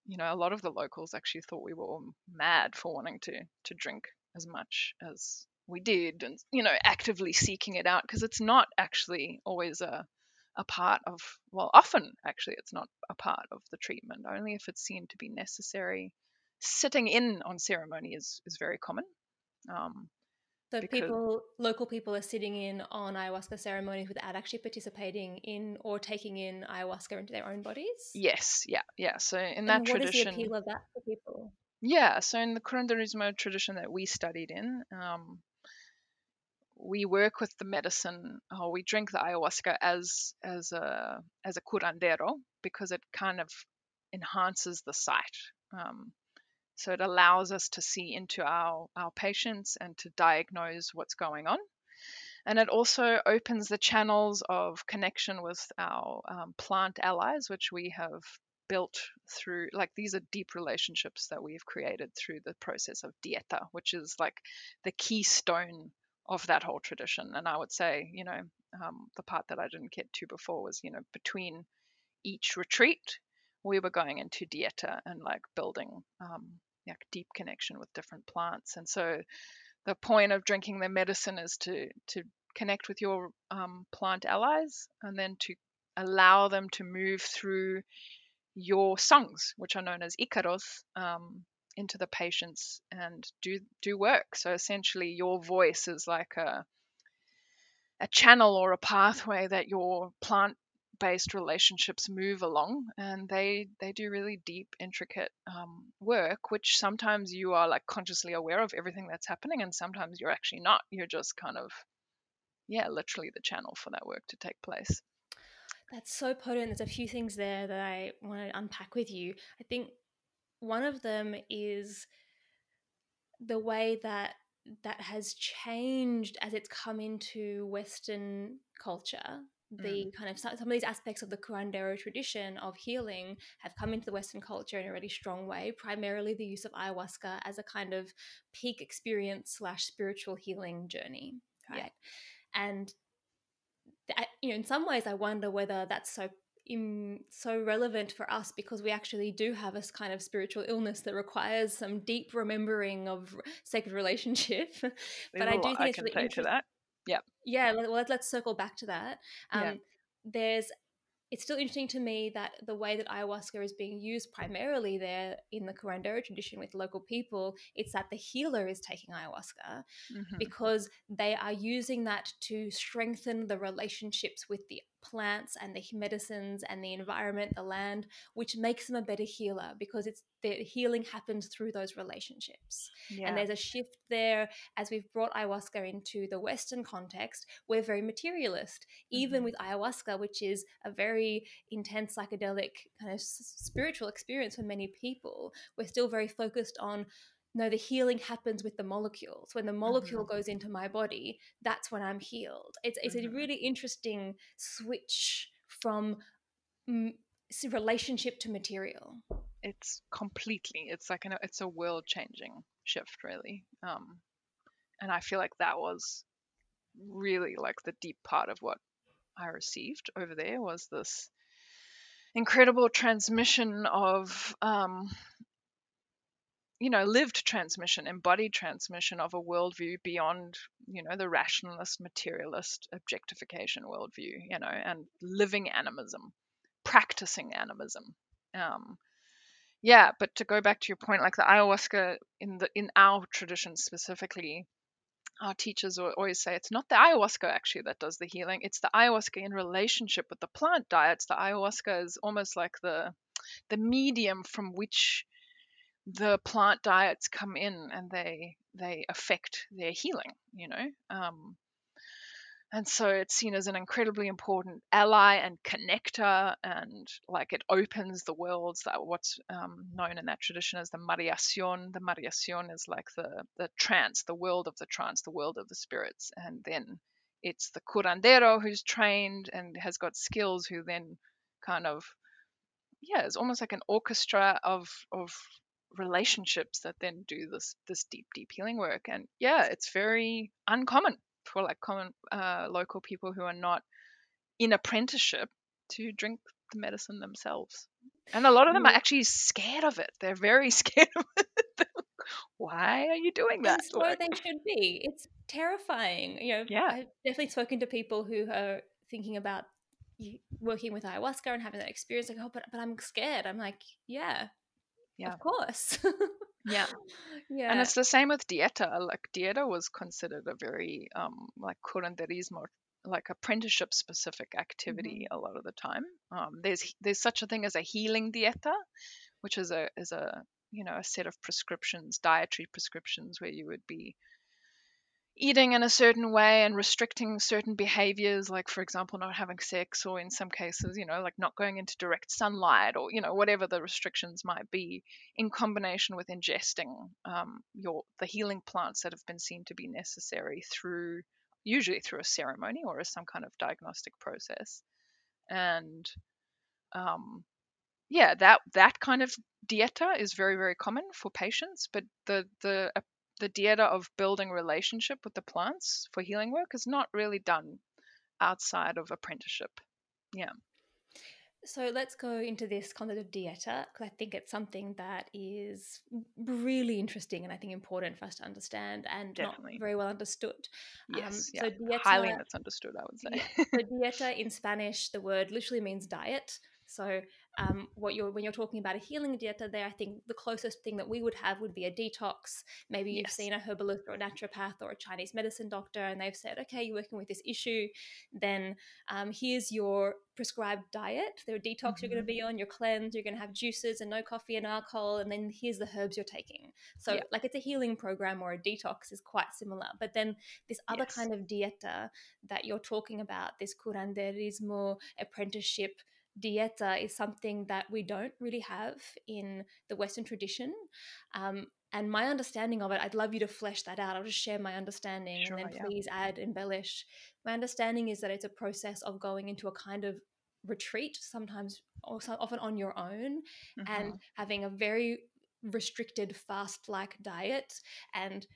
[SPEAKER 1] you know, a lot of the locals actually thought we were all mad for wanting to to drink as much as we did and, you know, actively seeking it out because it's not actually always a a part of well often actually it's not a part of the treatment only if it's seen to be necessary sitting in on ceremony is is very common um,
[SPEAKER 2] so because, people, local people, are sitting in on ayahuasca ceremonies without actually participating in or taking in ayahuasca into their own bodies.
[SPEAKER 1] Yes, yeah, yeah. So in that
[SPEAKER 2] and
[SPEAKER 1] tradition,
[SPEAKER 2] what is the appeal of that for people?
[SPEAKER 1] Yeah, so in the curanderismo tradition that we studied in, um, we work with the medicine, or we drink the ayahuasca as as a as a curandero because it kind of enhances the sight. Um, so it allows us to see into our, our patients and to diagnose what's going on. And it also opens the channels of connection with our um, plant allies, which we have built through, like, these are deep relationships that we've created through the process of dieta, which is like the keystone of that whole tradition. And I would say, you know, um, the part that I didn't get to before was, you know, between each retreat, we were going into dieta and like building um, like deep connection with different plants. And so the point of drinking the medicine is to to connect with your um, plant allies and then to allow them to move through your songs, which are known as icaros, um, into the patients and do do work. So essentially, your voice is like a a channel or a pathway that your plant based relationships move along and they they do really deep intricate um, work which sometimes you are like consciously aware of everything that's happening and sometimes you're actually not. You're just kind of yeah literally the channel for that work to take place.
[SPEAKER 2] That's so potent. There's a few things there that i want to unpack with you. I think one of them is the way that that has changed as it's come into western culture the mm. kind of some of these aspects of the curandero tradition of healing have come into the Western culture in a really strong way. Primarily, the use of ayahuasca as a kind of peak experience slash spiritual healing journey, right? Yeah. And you know, in some ways, I wonder whether that's so in, so relevant for us because we actually do have a kind of spiritual illness that requires some deep remembering of sacred relationship. but
[SPEAKER 1] I do think I it's really interesting. that. Yeah.
[SPEAKER 2] Yeah. Well, let's, let's circle back to that. Um, yeah. There's it's still interesting to me that the way that ayahuasca is being used primarily there in the curandero tradition with local people, it's that the healer is taking ayahuasca mm-hmm. because they are using that to strengthen the relationships with the plants and the medicines and the environment, the land, which makes them a better healer because it's the healing happens through those relationships. Yeah. And there's a shift there as we've brought ayahuasca into the Western context. We're very materialist, even mm-hmm. with ayahuasca, which is a very intense psychedelic kind of spiritual experience for many people. We're still very focused on no, the healing happens with the molecules. When the molecule mm-hmm. goes into my body, that's when I'm healed. It's, it's mm-hmm. a really interesting switch from a relationship to material.
[SPEAKER 1] It's completely. It's like an, it's a world changing shift, really. Um, and I feel like that was really like the deep part of what I received over there was this incredible transmission of um, you know lived transmission embodied transmission of a worldview beyond you know the rationalist materialist objectification worldview you know and living animism practicing animism. Um, yeah but to go back to your point like the ayahuasca in the in our tradition specifically our teachers always say it's not the ayahuasca actually that does the healing it's the ayahuasca in relationship with the plant diets. The ayahuasca is almost like the the medium from which the plant diets come in and they they affect their healing you know um, and so it's seen as an incredibly important ally and connector and like it opens the worlds that what's um, known in that tradition as the mareación. The mareación is like the the trance the world of the trance the world of the spirits and then it's the curandero who's trained and has got skills who then kind of yeah it's almost like an orchestra of of relationships that then do this this deep deep healing work. And yeah it's very uncommon for like common uh, local people who are not in apprenticeship to drink the medicine themselves. And a lot of them are actually scared of it. They're very scared of it. Why are you doing that?
[SPEAKER 2] and so like, they should be. It's terrifying. You know
[SPEAKER 1] yeah.
[SPEAKER 2] I've definitely spoken to people who are thinking about working with ayahuasca and having that experience like oh but, but i'm scared. I'm like yeah
[SPEAKER 1] yeah.
[SPEAKER 2] of course.
[SPEAKER 1] Yeah.
[SPEAKER 2] Yeah.
[SPEAKER 1] and it's the same with dieta like dieta was considered a very um like curanderismo like apprenticeship specific activity mm-hmm. a lot of the time. Um there's there's such a thing as a healing dieta which is a is a you know a set of prescriptions dietary prescriptions where you would be eating in a certain way and restricting certain behaviors like for example not having sex or in some cases you know like not going into direct sunlight or you know whatever the restrictions might be in combination with ingesting um, your the healing plants that have been seen to be necessary through usually through a ceremony or as some kind of diagnostic process. And um, yeah that that kind of dieta is very very common for patients but the the the dieta of building relationship with the plants for healing work is not really done outside of apprenticeship. Yeah.
[SPEAKER 2] So let's go into this concept of dieta because I think it's something that is really interesting and I think important for us to understand and Definitely. not very well understood.
[SPEAKER 1] Yes, um, so dieta, highly misunderstood, I would say.
[SPEAKER 2] So dieta in Spanish, the word literally means diet. So um, what you're when you're talking about a healing dieta there, I think the closest thing that we would have would be a detox. Maybe you've seen a herbalist or a naturopath or a Chinese medicine doctor, and they've said, okay, you're working with this issue, then um, here's your prescribed diet. There are detox mm-hmm. you're going to be on, your cleanse, you're going to have juices and no coffee and alcohol, and then here's the herbs you're taking. So yeah. like it's a healing program or a detox is quite similar. But then this other yes. kind of dieta that you're talking about, this curanderismo apprenticeship dieta is something that we don't really have in the Western tradition. Um, and my understanding of it, I'd love you to flesh that out. I'll just share my understanding sure, and then yeah. please add, embellish. My understanding is that it's a process of going into a kind of retreat, sometimes also often on your own, mm-hmm. and having a very restricted fast like diet and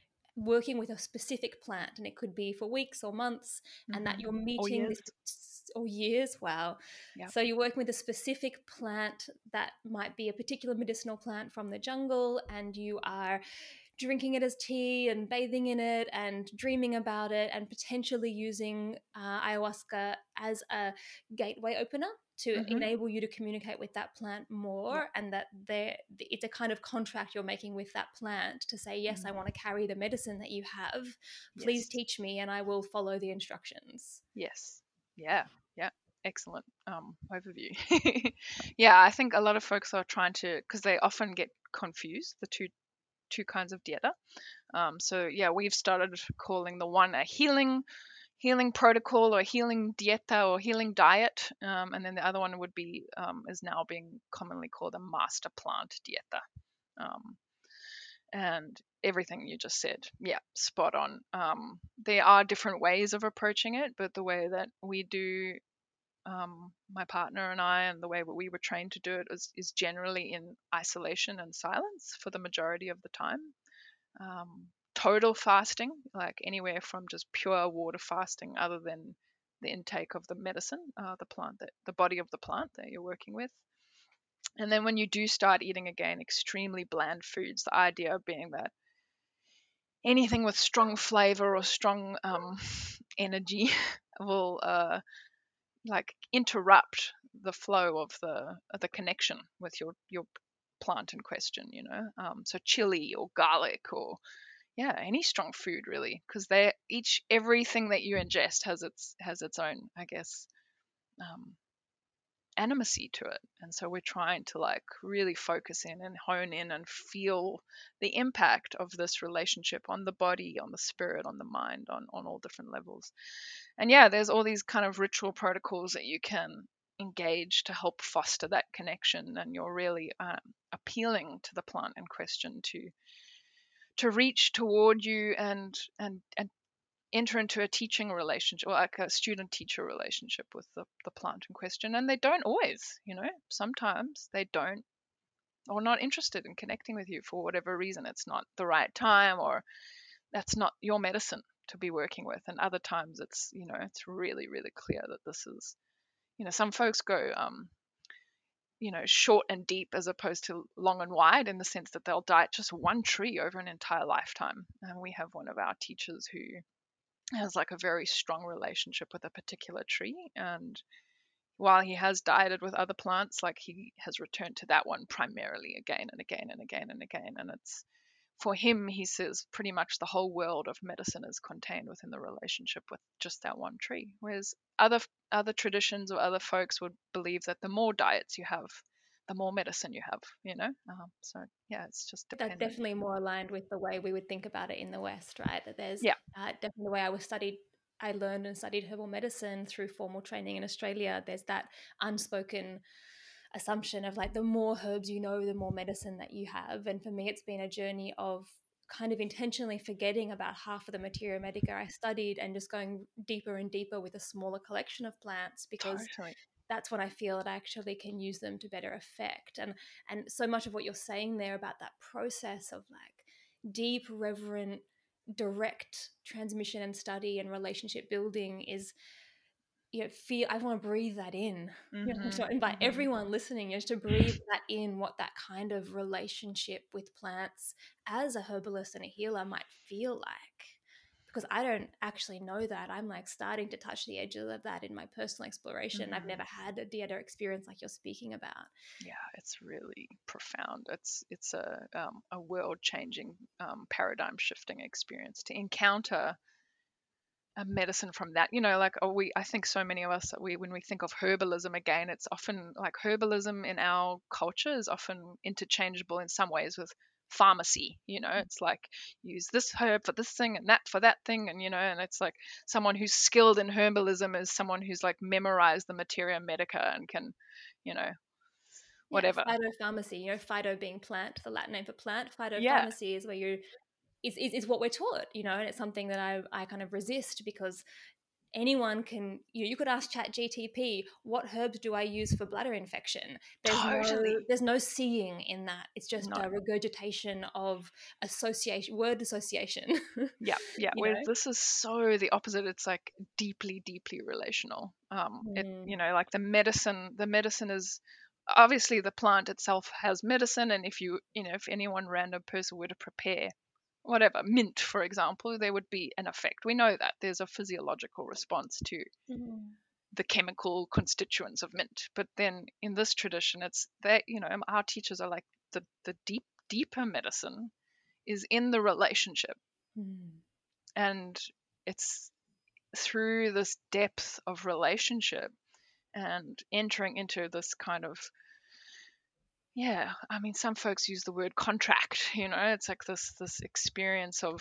[SPEAKER 2] working with a specific plant and it could be for weeks or months mm-hmm. and that mm-hmm. you're meeting this or years. Wow. Yep. So you're working with a specific plant that might be a particular medicinal plant from the jungle, and you are drinking it as tea and bathing in it and dreaming about it and potentially using uh, ayahuasca as a gateway opener to mm-hmm. enable you to communicate with that plant more yeah. and that there it's a kind of contract you're making with that plant to say yes mm-hmm. i want to carry the medicine that you have please yes. teach me and i will follow the instructions
[SPEAKER 1] yes yeah, yeah, excellent um, overview. yeah, I think a lot of folks are trying to because they often get confused the two two kinds of dieta. Um, so yeah, we've started calling the one a healing healing protocol or healing dieta or healing diet, um, and then the other one would be um, is now being commonly called a master plant dieta. Um, and everything you just said. Yeah, spot on. Um, there are different ways of approaching it, but the way that we do um, my partner and I, and the way that we were trained to do it is, is generally in isolation and silence for the majority of the time. Um, total fasting, like anywhere from just pure water fasting, other than the intake of the medicine, uh, the plant that the body of the plant that you're working with. And then when you do start eating again extremely bland foods, the idea being that anything with strong flavor or strong um, energy will uh, like interrupt the flow of the of the connection with your your plant in question. You know, um, so chili or garlic or yeah, any strong food really, because they each everything that you ingest has its has its own, I guess, um, animacy to it. And so we're trying to like really focus in and hone in and feel the impact of this relationship on the body, on the spirit, on the mind, on, on all different levels. And yeah, there's all these kind of ritual protocols that you can engage to help foster that connection. And you're really um, appealing to the plant in question to to reach toward you and and and enter into a teaching relationship, or like a student teacher relationship with the, the plant in question. And they don't always, you know, sometimes they don't or not interested in connecting with you for whatever reason. It's not the right time or that's not your medicine to be working with. And other times it's, you know, it's really, really clear that this is, you know, some folks go, um, you know, short and deep as opposed to long and wide in the sense that they'll diet just one tree over an entire lifetime. And we have one of our teachers who has like a very strong relationship with a particular tree and while he has dieted with other plants like he has returned to that one primarily again and again and again and again and it's for him he says pretty much the whole world of medicine is contained within the relationship with just that one tree whereas other other traditions or other folks would believe that the more diets you have the more medicine you have, you know. Um, so yeah, it's just dependent.
[SPEAKER 2] That's definitely more aligned with the way we would think about it in the West, right? That there's yeah, uh, definitely the way I was studied. I learned and studied herbal medicine through formal training in Australia. There's that unspoken assumption of like the more herbs you know, the more medicine that you have. And for me, it's been a journey of kind of intentionally forgetting about half of the materia medica I studied and just going deeper and deeper with a smaller collection of plants because totally that's when I feel that I actually can use them to better effect. And and so much of what you're saying there about that process of like deep, reverent, direct transmission and study and relationship building is you know, feel I want to breathe that in. Mm-hmm. You know, so invite mm-hmm. everyone listening just to breathe that in, what that kind of relationship with plants as a herbalist and a healer might feel like because I don't actually know that. I'm like starting to touch the edges of that in my personal exploration. Mm-hmm. I've never had a dieta experience like you're speaking about.
[SPEAKER 1] Yeah, it's really profound. It's it's a um, a world changing, um, paradigm shifting experience to encounter a medicine from that. You know, like oh, we I think so many of us we when we think of herbalism again, it's often like herbalism in our culture is often interchangeable in some ways with pharmacy you know it's like use this herb for this thing and that for that thing and you know and it's like someone who's skilled in herbalism is someone who's like memorized the materia medica and can you know whatever
[SPEAKER 2] yeah, phytopharmacy you know phyto being plant the latin name for plant phytopharmacy yeah. is where you is, is, is what we're taught you know and it's something that I, I kind of resist because anyone can you know, you could ask chat gtp what herbs do i use for bladder infection there's totally. no there's no seeing in that it's just no. a regurgitation of association word association
[SPEAKER 1] yeah yeah where this is so the opposite it's like deeply deeply relational um mm. it you know like the medicine the medicine is obviously the plant itself has medicine and if you you know if anyone random person were to prepare whatever mint for example there would be an effect we know that there's a physiological response to mm-hmm. the chemical constituents of mint but then in this tradition it's that you know our teachers are like the the deep deeper medicine is in the relationship mm. and it's through this depth of relationship and entering into this kind of yeah i mean some folks use the word contract you know it's like this this experience of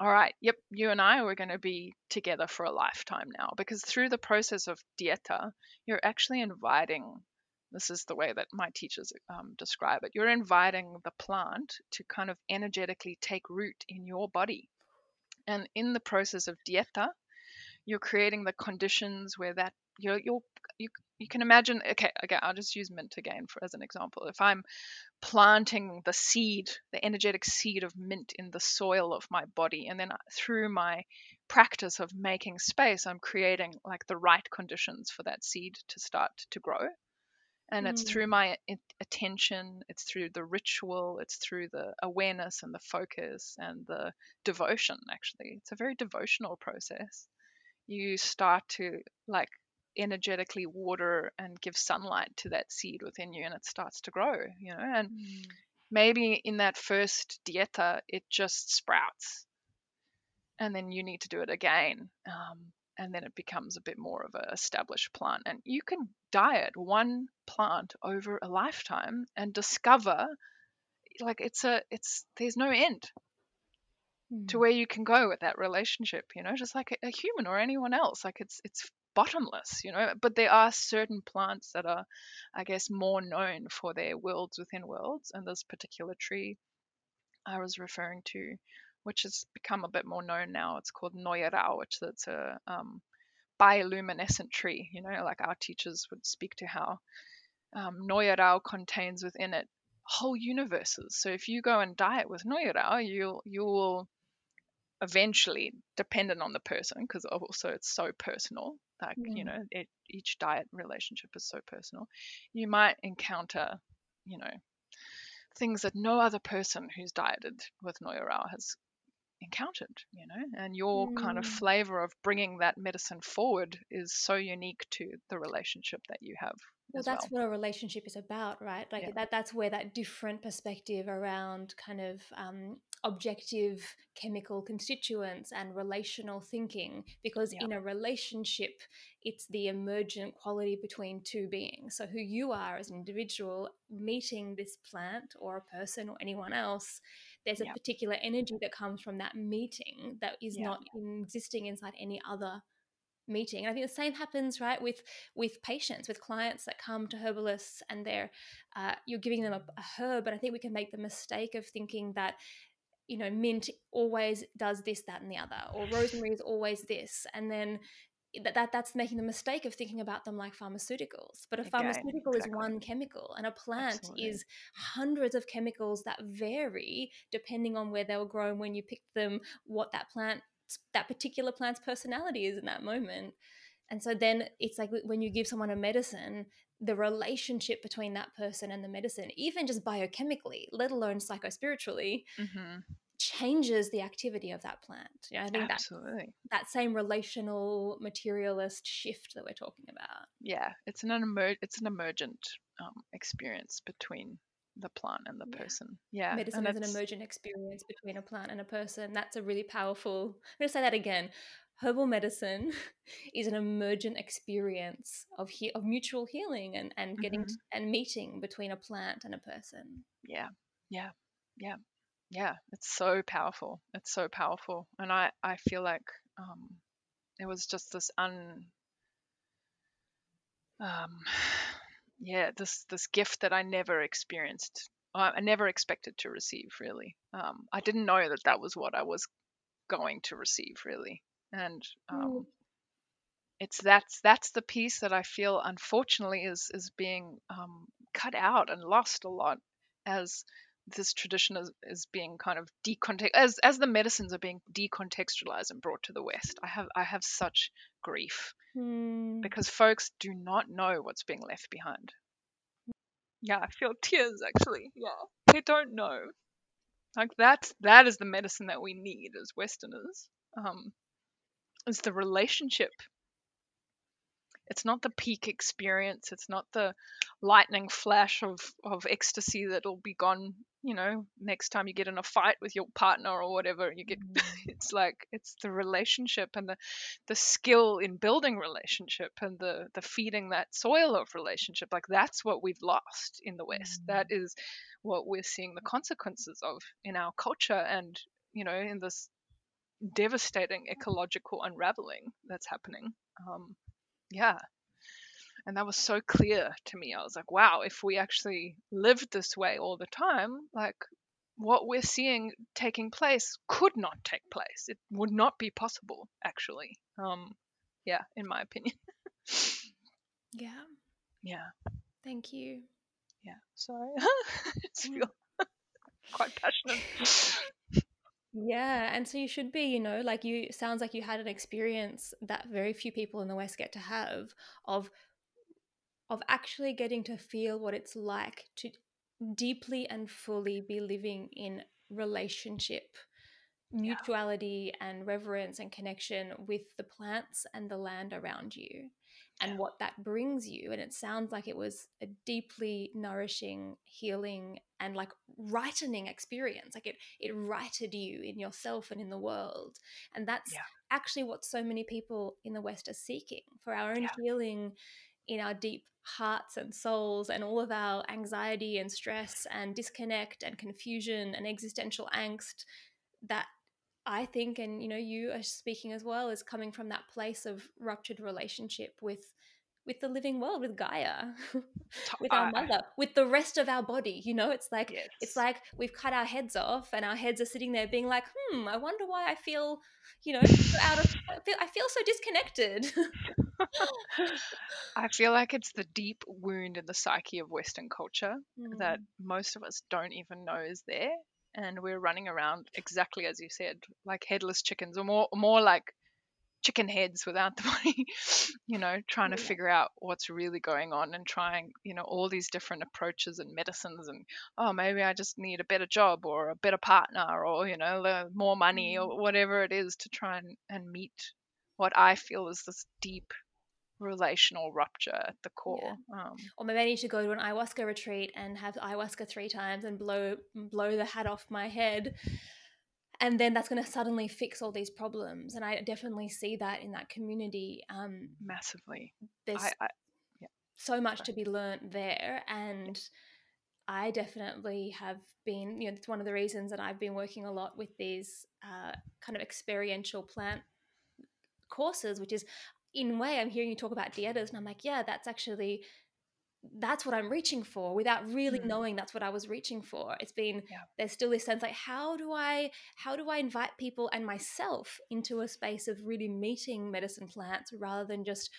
[SPEAKER 1] all right yep you and i we're going to be together for a lifetime now because through the process of dieta you're actually inviting this is the way that my teachers um, describe it you're inviting the plant to kind of energetically take root in your body. And in the process of dieta you're creating the conditions where that you're, you're you you can imagine. Okay, okay, I'll just use mint again for as an example. If I'm planting the seed, the energetic seed of mint in the soil of my body, and then through my practice of making space, I'm creating like the right conditions for that seed to start to grow and mm. it's through my attention it's through the ritual it's through the awareness and the focus and the devotion actually it's a very devotional process you start to like energetically water and give sunlight to that seed within you and it starts to grow you know and mm. maybe in that first dieta it just sprouts and then you need to do it again um, and then it becomes a bit more of an established plant. And you can diet one plant over a lifetime and discover like it's a it's there's no end to where you can go with that relationship, you know, just like a, a human or anyone else. Like it's it's bottomless, you know. But there are certain plants that are, I guess, more known for their worlds within worlds. And this particular tree I was referring to which has become a bit more known now. It's called Noya Rao, which is a um, bioluminescent tree. You know, like our teachers would speak to how um, Noya Rao contains within it whole universes. So if you go and diet with Noya Rao, you'll you will eventually, dependent on the person, because also it's so personal. Like mm. you know, it, each diet relationship is so personal. You might encounter, you know, things that no other person who's dieted with Noya Rao has encountered you know and your mm. kind of mm. flavor of bringing that medicine forward is so unique to the relationship that you have
[SPEAKER 2] well that's well. what a relationship is about right like yeah. that that's where that different perspective around kind of um, objective chemical constituents and relational thinking because yeah. in a relationship it's the emergent quality between two beings so who you are as an individual meeting this plant or a person or anyone else there's a particular energy that comes from that meeting that is yeah. not existing inside any other meeting and i think the same happens right with with patients with clients that come to herbalists and they're uh, you're giving them a, a herb but i think we can make the mistake of thinking that you know mint always does this that and the other or rosemary is always this and then that, that that's making the mistake of thinking about them like pharmaceuticals but a Again, pharmaceutical exactly. is one chemical and a plant Absolutely. is hundreds of chemicals that vary depending on where they were grown when you picked them what that plant that particular plant's personality is in that moment and so then it's like when you give someone a medicine the relationship between that person and the medicine even just biochemically let alone psychospiritually mm-hmm changes the activity of that plant. You know, I think Absolutely. that that same relational materialist shift that we're talking about.
[SPEAKER 1] Yeah, it's an emer- it's an emergent um, experience between the plant and the yeah. person. Yeah,
[SPEAKER 2] medicine is an emergent experience between a plant and a person. That's a really powerful. I'm going to say that again. Herbal medicine is an emergent experience of he- of mutual healing and and getting mm-hmm. and meeting between a plant and a person.
[SPEAKER 1] Yeah, yeah, yeah yeah, it's so powerful. It's so powerful, and I I feel like um, it was just this un um, yeah this this gift that I never experienced. I never expected to receive. Really, um, I didn't know that that was what I was going to receive. Really, and um, mm. it's that's that's the piece that I feel unfortunately is is being um, cut out and lost a lot as this tradition is, is being kind of decontext as as the medicines are being decontextualized and brought to the West. I have I have such grief mm. because folks do not know what's being left behind. Yeah, I feel tears actually. Yeah, they don't know. Like that's that is the medicine that we need as Westerners. Um, is the relationship it's not the peak experience. It's not the lightning flash of, of ecstasy that'll be gone, you know, next time you get in a fight with your partner or whatever. You get mm. it's like it's the relationship and the the skill in building relationship and the the feeding that soil of relationship. Like that's what we've lost in the West. Mm. That is what we're seeing the consequences of in our culture and you know in this devastating ecological unraveling that's happening. Um, yeah. And that was so clear to me. I was like, wow, if we actually lived this way all the time, like what we're seeing taking place could not take place. It would not be possible, actually. Um, yeah, in my opinion.
[SPEAKER 2] Yeah.
[SPEAKER 1] Yeah.
[SPEAKER 2] Thank you.
[SPEAKER 1] Yeah. Sorry. I just feel quite passionate.
[SPEAKER 2] Yeah, and so you should be, you know, like you sounds like you had an experience that very few people in the West get to have of of actually getting to feel what it's like to deeply and fully be living in relationship mutuality and reverence and connection with the plants and the land around you and what that brings you and it sounds like it was a deeply nourishing healing and like rightening experience like it it righted you in yourself and in the world and that's
[SPEAKER 1] Yeah.
[SPEAKER 2] actually what so many people in the west are seeking for our own
[SPEAKER 1] Yeah.
[SPEAKER 2] healing in our deep hearts and souls and all of our anxiety and stress and disconnect and confusion and existential angst that I think, and you know, you are speaking as well, is coming from that place of ruptured relationship with with the living world, with Gaia, with our
[SPEAKER 1] I-
[SPEAKER 2] mother, with the rest of our body. You know, it's like
[SPEAKER 1] yes.
[SPEAKER 2] it's like we've cut our heads off, and our heads are sitting there being like, "Hmm, I wonder why I feel, you know, so out of. I feel, I feel so disconnected."
[SPEAKER 1] I feel like it's the deep wound in the psyche of Western culture that
[SPEAKER 2] Mm,
[SPEAKER 1] most of us don't even know is there, and we're running around exactly as you said, like headless chickens, or more, more like chicken heads without the body. You know, trying to
[SPEAKER 2] Yeah.
[SPEAKER 1] figure out what's really going on and trying, you know, all these different approaches and medicines, and oh, maybe I just need a better job or a better partner, or you know, more money
[SPEAKER 2] Mm.
[SPEAKER 1] or whatever it is to try and, and meet what I feel is this deep relational rupture at the core. Um,
[SPEAKER 2] or maybe I need to go to an ayahuasca retreat and have ayahuasca three times and blow blow the hat off my head. And then that's going to suddenly fix all these problems. And I definitely see that in that community. Um,
[SPEAKER 1] massively.
[SPEAKER 2] there's
[SPEAKER 1] I, I
[SPEAKER 2] so much
[SPEAKER 1] sorry.
[SPEAKER 2] to be learnt there. And I definitely have been, you know, it's one of the reasons that I've been working a lot with these uh, kind of experiential plant courses, which is in a way I'm hearing you talk about dietas, and I'm like, yeah, that's actually that's what I'm reaching for without really
[SPEAKER 1] Mm.
[SPEAKER 2] knowing that's what I was reaching for. It's been
[SPEAKER 1] Yeah.
[SPEAKER 2] there's still this sense like how do I how do I invite people and myself into a space of really meeting medicine plants rather than just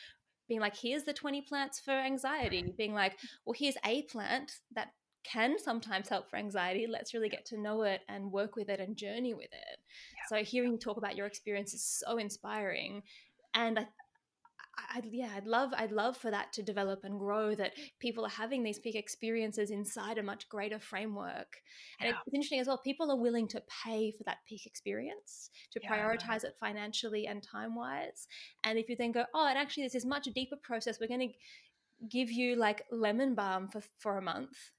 [SPEAKER 2] being like here's the 20 plants for anxiety being like well here's a plant that can sometimes help for anxiety let's really get to know it and work with it and journey with it so hearing you talk about your experience is so inspiring and I, I'd, yeah, I'd love, I'd love for that to develop and grow. That people are having these peak experiences inside a much greater framework, and
[SPEAKER 1] Yeah.
[SPEAKER 2] it's interesting as well. People are willing to pay for that peak experience to
[SPEAKER 1] Yeah.
[SPEAKER 2] prioritize it financially and time wise. And if you then go, oh, and actually, there's this much deeper process. We're going to give you like lemon balm for for a month.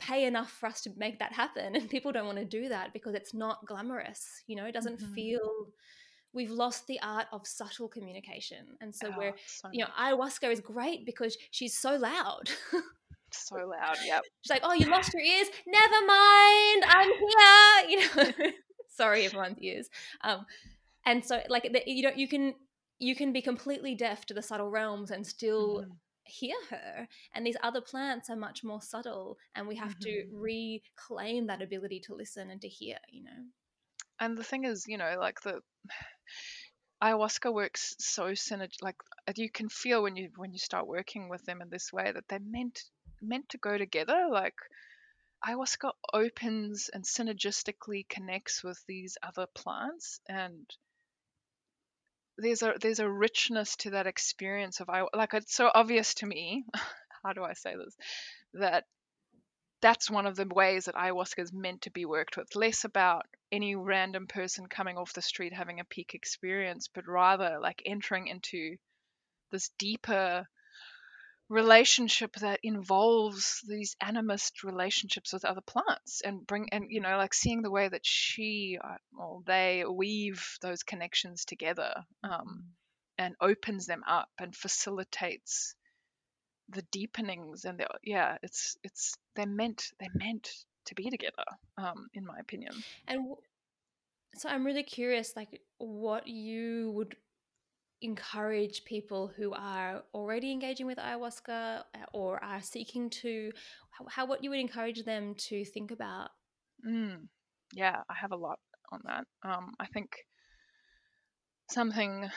[SPEAKER 2] Pay enough for us to make that happen, and people don't want to do that because it's not glamorous. You know, it doesn't
[SPEAKER 1] Mhm.
[SPEAKER 2] feel. We've lost the art of subtle communication, and so
[SPEAKER 1] Oh,
[SPEAKER 2] we're
[SPEAKER 1] so
[SPEAKER 2] you know, ayahuasca is great because she's so loud.
[SPEAKER 1] so loud. Yep.
[SPEAKER 2] she's like, "Oh, you lost your ears? Never mind, I'm here." You know, sorry, everyone's ears. Um, and so, like, the, you know, you can you can be completely deaf to the subtle realms and still
[SPEAKER 1] Mhm.
[SPEAKER 2] hear her. And these other plants are much more subtle, and we have to
[SPEAKER 1] Mhm.
[SPEAKER 2] reclaim that ability to listen and to hear. You know.
[SPEAKER 1] And the thing is, you know, like the ayahuasca works so synerg like you can feel when you when you start working with them in this way that they're meant meant to go together. Like ayahuasca opens and synergistically connects with these other plants and there's a there's a richness to that experience of I like it's so obvious to me. How do I say this? That that's one of the ways that ayahuasca is meant to be worked with. Less about any random person coming off the street having a peak experience, but rather like entering into this deeper relationship that involves these animist relationships with other plants and bring and you know like seeing the way that she uh, or they weave those connections together um, and opens them up and facilitates the deepenings and the yeah it's it's they're meant they're meant to be together um in my opinion
[SPEAKER 2] And w- so I'm really curious, like, what you would encourage people who are already engaging with ayahuasca uh, or are seeking to, how, how what you would encourage them to think about.
[SPEAKER 1] mm, yeah i have a lot on that um i think something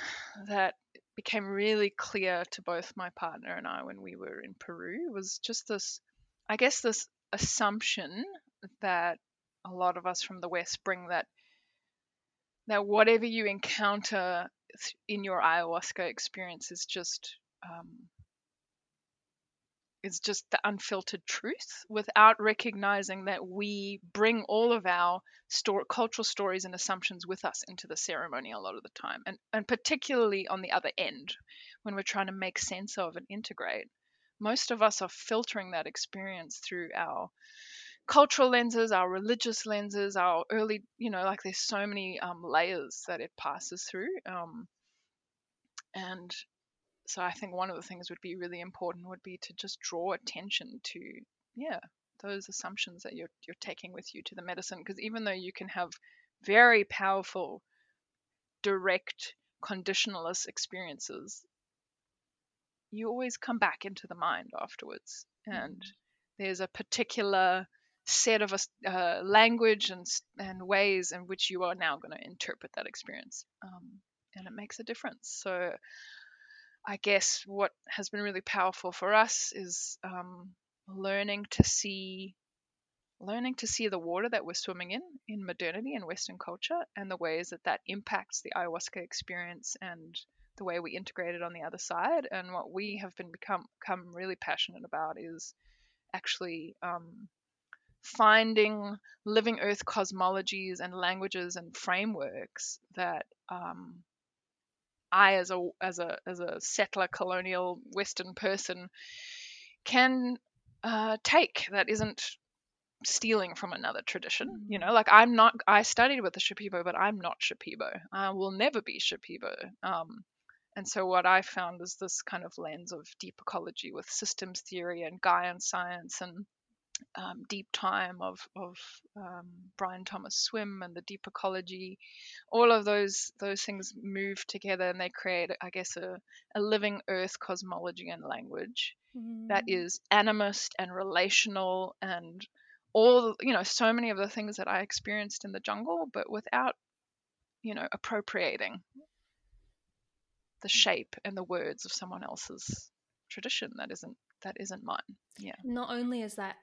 [SPEAKER 1] that became really clear to both my partner and I when we were in Peru was just this, I guess, this assumption that a lot of us from the West bring that that whatever you encounter in your ayahuasca experience is just um, is just the unfiltered truth without recognizing that we bring all of our store, cultural stories and assumptions with us into the ceremony a lot of the time and, and particularly on the other end when we're trying to make sense of and integrate. Most of us are filtering that experience through our cultural lenses our religious lenses our early you know like there's so many um, layers that it passes through um, and so I think one of the things would be really important would be to just draw attention to yeah those assumptions that you're you're taking with you to the medicine. Because even though you can have very powerful direct conditionalist experiences you always come back into the mind afterwards. And there's a particular set of a uh, language and and ways in which you are now going to interpret that experience um, and it makes a difference. So I guess what has been really powerful for us is um, learning to see learning to see the water that we're swimming in in modernity and western culture and the ways that that impacts the ayahuasca experience and the way we integrate it on the other side. And what we have been become become really passionate about is actually um, finding living earth cosmologies and languages and frameworks that um, I, as a as a as a settler colonial Western person, can uh, take that isn't stealing from another tradition. You know, like I'm not. I studied with the Shipibo, but I'm not Shipibo. I will never be Shipibo. Um, and so what I found is this kind of lens of deep ecology with systems theory and Gaian science and um, deep time of of um, Brian Thomas Swimme and the deep ecology, all of those those things move together and they create, I guess, a, a living earth cosmology and language mm. that is animist and relational and all you know so many of the things that I experienced in the jungle, but without you know appropriating the shape and the words of someone else's tradition that isn't that isn't mine. Yeah.
[SPEAKER 2] Not only is that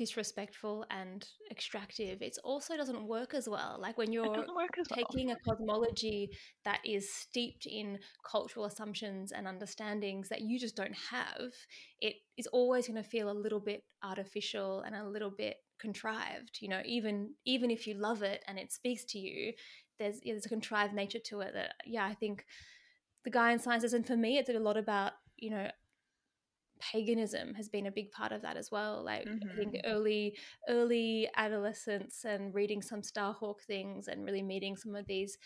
[SPEAKER 2] disrespectful and extractive, it also doesn't work as well. Like when you're taking well. a cosmology that is steeped in cultural assumptions and understandings that you just don't have, it is always going to feel a little bit artificial and a little bit contrived. You know, even even if you love it and it speaks to you, there's yeah, there's a contrived nature to it that yeah, I think the Gaian sciences and for me it's a lot about you know paganism has been a big part of that as well like mm-hmm. i think mm-hmm. early early adolescence and reading some starhawk things and really meeting some of these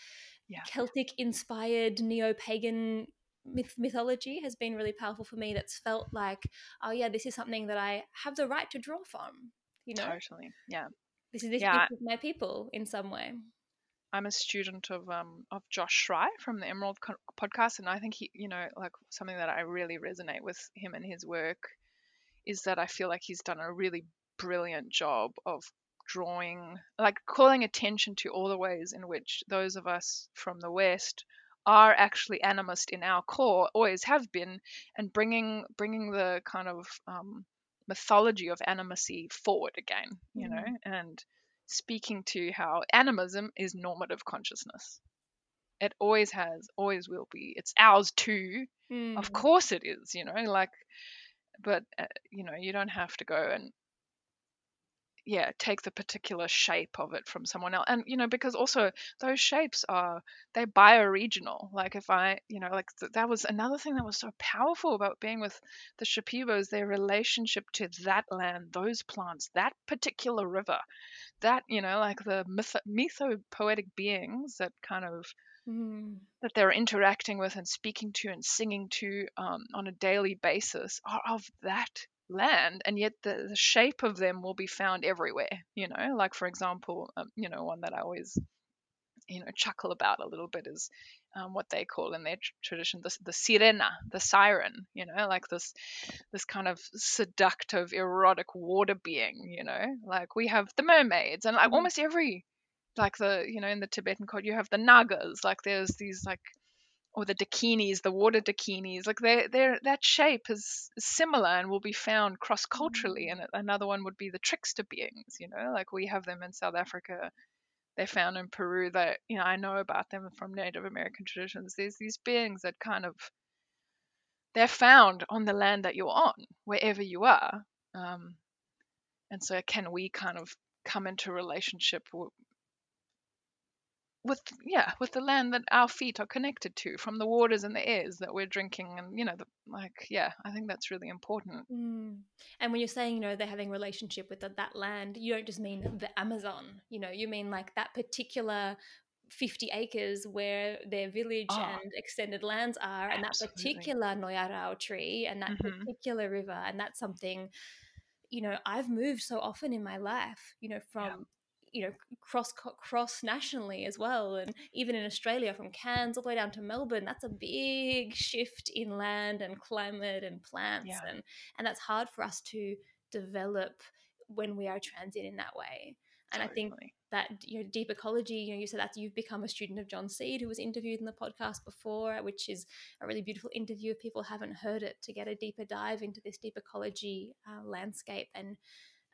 [SPEAKER 2] yeah. celtic inspired neo-pagan myth- mythology has been really powerful for me that's felt like oh yeah this is something that i have the right to draw from you know
[SPEAKER 1] totally yeah
[SPEAKER 2] this is this, yeah. is my people in some way
[SPEAKER 1] I'm a student of um of Josh Schrei from the Emerald Co- podcast, and I think he, you know, like something that I really resonate with him and his work is that I feel like he's done a really brilliant job of drawing, like calling attention to all the ways in which those of us from the West are actually animist in our core, always have been, and bringing bringing the kind of um, mythology of animacy forward again, you mm. know, and speaking to how animism is normative consciousness. It always has, always will be. It's ours too. Mm. Of course it is, you know, like, but, uh, you know, you don't have to go and yeah take the particular shape of it from someone else and you know because also those shapes are they're bioregional like if i you know like th- that was another thing that was so powerful about being with the shipibos their relationship to that land those plants that particular river that you know like the myth- mythopoetic beings that kind of mm. that they're interacting with and speaking to and singing to um, on a daily basis are of that land and yet the, the shape of them will be found everywhere you know? Like for example um, you know one that i always you know chuckle about a little bit is um, what they call in their tr- tradition the, the sirena the siren you know? Like this this kind of seductive erotic water being you know? Like we have the mermaids and like mm-hmm. almost every like the you know in the tibetan code you have the nagas like there's these like or the dakinis, the water dakinis, like they're, they're that shape is similar and will be found cross culturally. And another one would be the trickster beings, you know, like we have them in South Africa. They're found in Peru that, you know, I know about them from Native American traditions. There's these beings that kind of they're found on the land that you're on, wherever you are. Um, and so can we kind of come into relationship w- with yeah with the land that our feet are connected to from the waters and the airs that we're drinking and you know the, like yeah i think that's really important
[SPEAKER 2] mm. and when you're saying you know they're having relationship with the, that land you don't just mean the amazon you know you mean like that particular 50 acres where their village oh, and extended lands are and absolutely. that particular Noya Rao tree and that mm-hmm. particular river and that's something you know i've moved so often in my life you know from you know cross cross nationally as well and even in australia from cairns all the way down to melbourne that's a big shift in land and climate and plants yeah. and and that's hard for us to develop when we are transient in that way and totally. i think that you know deep ecology you know you said that you've become a student of john seed who was interviewed in the podcast before which is a really beautiful interview if people haven't heard it to get a deeper dive into this deep ecology uh, landscape and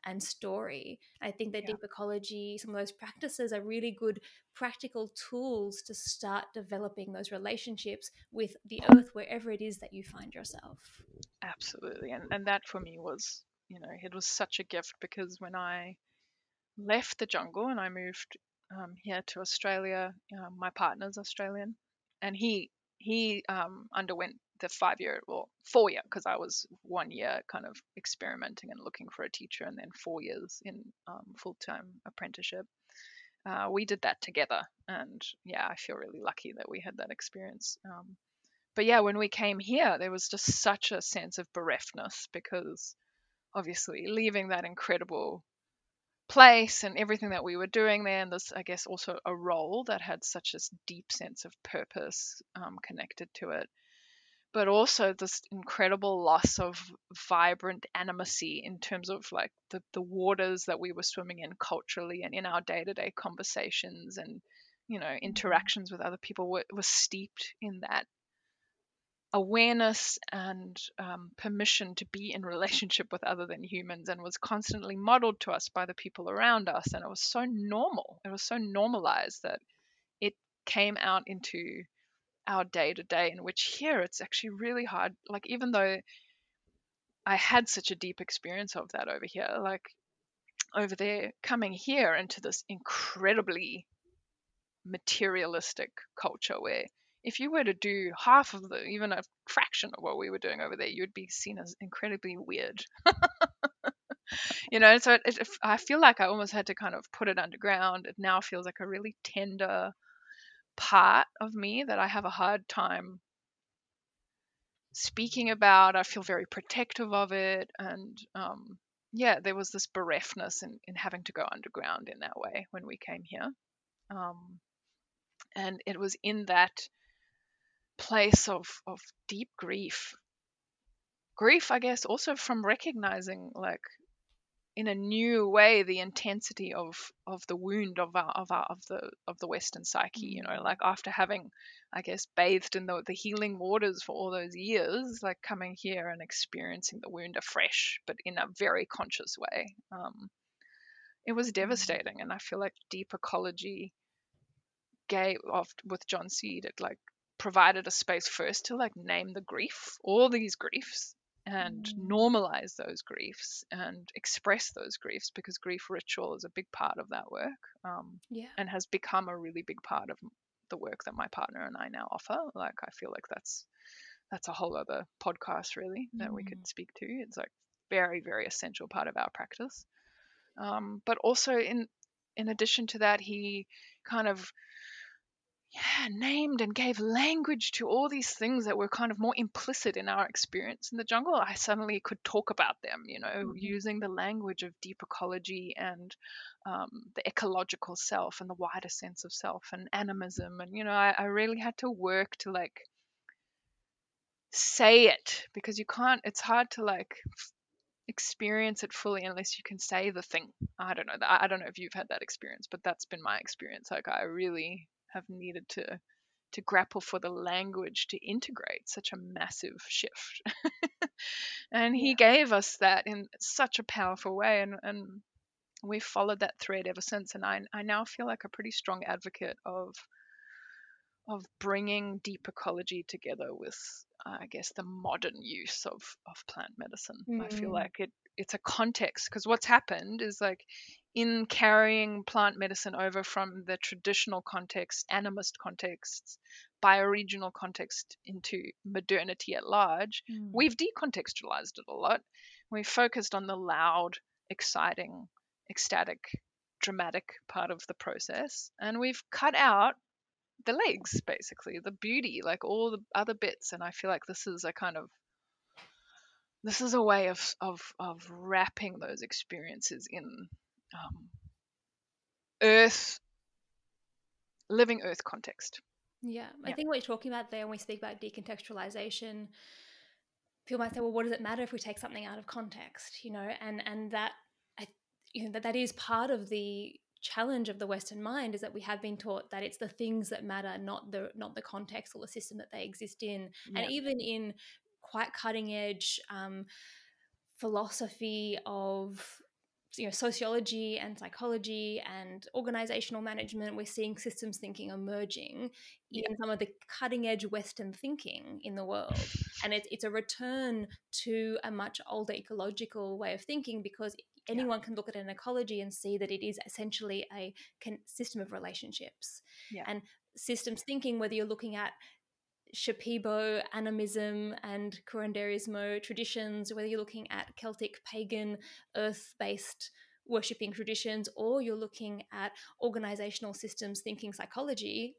[SPEAKER 2] and story. I think that yeah. deep ecology, some of those practices are really good practical tools to start developing those relationships with the earth wherever it is that you find yourself.
[SPEAKER 1] Absolutely. And and that for me was, you know, it was such a gift because when I left the jungle and I moved um, here to Australia, um, my partner's Australian, and he he um, underwent the five year or four year because I was one year kind of experimenting and looking for a teacher, and then four years in um, full time apprenticeship. Uh, we did that together, and yeah, I feel really lucky that we had that experience. Um, but yeah, when we came here, there was just such a sense of bereftness because obviously leaving that incredible place and everything that we were doing there, and this, I guess, also a role that had such a deep sense of purpose um, connected to it but also this incredible loss of vibrant animacy in terms of like the, the waters that we were swimming in culturally and in our day-to-day conversations and you know mm-hmm. interactions with other people were, were steeped in that awareness and um, permission to be in relationship with other than humans and was constantly modeled to us by the people around us and it was so normal it was so normalized that it came out into our day to day, in which here it's actually really hard. Like, even though I had such a deep experience of that over here, like over there, coming here into this incredibly materialistic culture where if you were to do half of the, even a fraction of what we were doing over there, you'd be seen as incredibly weird. you know, so it, it, I feel like I almost had to kind of put it underground. It now feels like a really tender, part of me that I have a hard time speaking about. I feel very protective of it. And um, yeah, there was this bereftness in, in having to go underground in that way when we came here. Um, and it was in that place of, of deep grief. Grief, I guess, also from recognizing like in a new way the intensity of of the wound of our of our of the of the western psyche you know mm. like after having i guess bathed in the, the healing waters for all those years like coming here and experiencing the wound afresh but in a very conscious way um it was mm. devastating and i feel like deep ecology gave of with john seed it like provided a space first to like name the grief all these griefs and mm. normalize those griefs and express those griefs because grief ritual is a big part of that work um,
[SPEAKER 2] yeah.
[SPEAKER 1] and has become a really big part of the work that my partner and I now offer. Like I feel like that's that's a whole other podcast really that mm. we could mm. speak to. It's like very very essential part of our practice. Um, but also in in addition to that, he kind of yeah, named and gave language to all these things that were kind of more implicit in our experience in the jungle. I suddenly could talk about them, you know, mm-hmm. using the language of deep ecology and um, the ecological self and the wider sense of self and animism. And, you know, I, I really had to work to like say it because you can't, it's hard to like experience it fully unless you can say the thing. I don't know. I don't know if you've had that experience, but that's been my experience. Like I really have needed to to grapple for the language to integrate such a massive shift. and he gave us that in such a powerful way. And, and we've followed that thread ever since. And I, I now feel like a pretty strong advocate of of bringing deep ecology together with, uh, I guess, the modern use of, of plant medicine. Mm. I feel mm. like it it's a context because what's happened is like in carrying plant medicine over from the traditional context, animist contexts, bioregional context into modernity at large, mm. we've decontextualized it a lot. We've focused on the loud, exciting, ecstatic, dramatic part of the process, and we've cut out the legs, basically, the beauty, like all the other bits. And I feel like this is a kind of this is a way of of of wrapping those experiences in um, earth living earth context
[SPEAKER 2] yeah i yeah. think what you're talking about there when we speak about decontextualization people might say well what does it matter if we take something out of context you know and and that I, you know that that is part of the challenge of the western mind is that we have been taught that it's the things that matter not the not the context or the system that they exist in yeah. and even in quite cutting edge um, philosophy of you know sociology and psychology and organizational management we're seeing systems thinking emerging yeah. in some of the cutting edge western thinking in the world and it, it's a return to a much older ecological way of thinking because anyone yeah. can look at an ecology and see that it is essentially a system of relationships yeah. and systems thinking whether you're looking at Shipibo, animism, and curanderismo traditions, whether you're looking at Celtic pagan earth based worshipping traditions, or you're looking at organizational systems thinking psychology,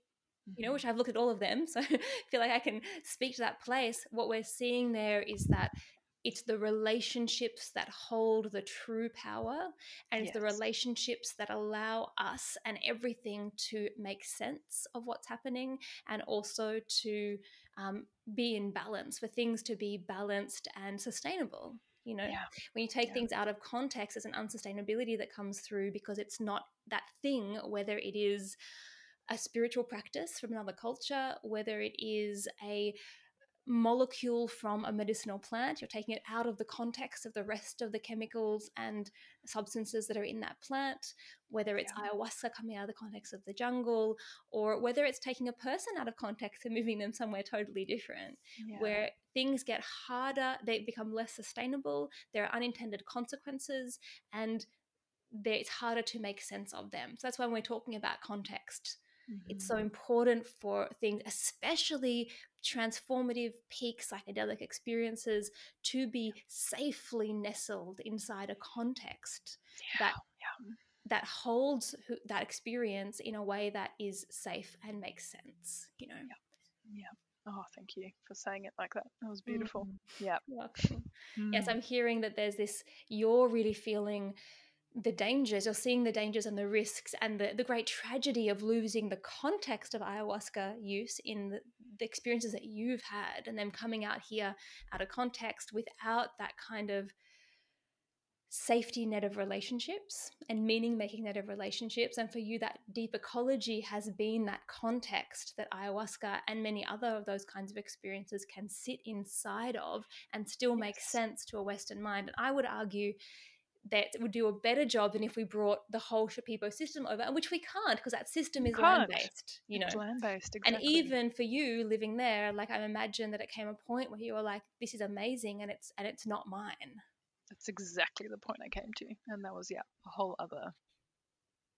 [SPEAKER 2] you know, mm-hmm. which I've looked at all of them, so I feel like I can speak to that place. What we're seeing there is that it's the relationships that hold the true power and it's yes. the relationships that allow us and everything to make sense of what's happening and also to um, be in balance for things to be balanced and sustainable you know yeah. when you take yeah. things out of context there's an unsustainability that comes through because it's not that thing whether it is a spiritual practice from another culture whether it is a molecule from a medicinal plant. You're taking it out of the context of the rest of the chemicals and substances that are in that plant, whether it's yeah. ayahuasca coming out of the context of the jungle, or whether it's taking a person out of context and moving them somewhere totally different, yeah. where things get harder, they become less sustainable, there are unintended consequences, and it's harder to make sense of them. So that's when we're talking about context. Mm-hmm. It's so important for things, especially transformative peak psychedelic experiences, to be safely nestled inside a context yeah, that yeah. that holds that experience in a way that is safe and makes sense. You know.
[SPEAKER 1] Yeah. yeah. Oh, thank you for saying it like that. That was beautiful. Mm-hmm. Yeah.
[SPEAKER 2] Mm. Yes, I'm hearing that there's this. You're really feeling the dangers, you're seeing the dangers and the risks and the, the great tragedy of losing the context of ayahuasca use in the, the experiences that you've had and them coming out here out of context without that kind of safety net of relationships and meaning making net of relationships. And for you, that deep ecology has been that context that ayahuasca and many other of those kinds of experiences can sit inside of and still make sense to a Western mind. And I would argue that would do a better job than if we brought the whole Shipibo system over, which we can't because that system is land based, you know.
[SPEAKER 1] land based,
[SPEAKER 2] exactly. And even for you living there, like I imagine that it came a point where you were like, "This is amazing," and it's and it's not mine.
[SPEAKER 1] That's exactly the point I came to, and that was yeah a whole other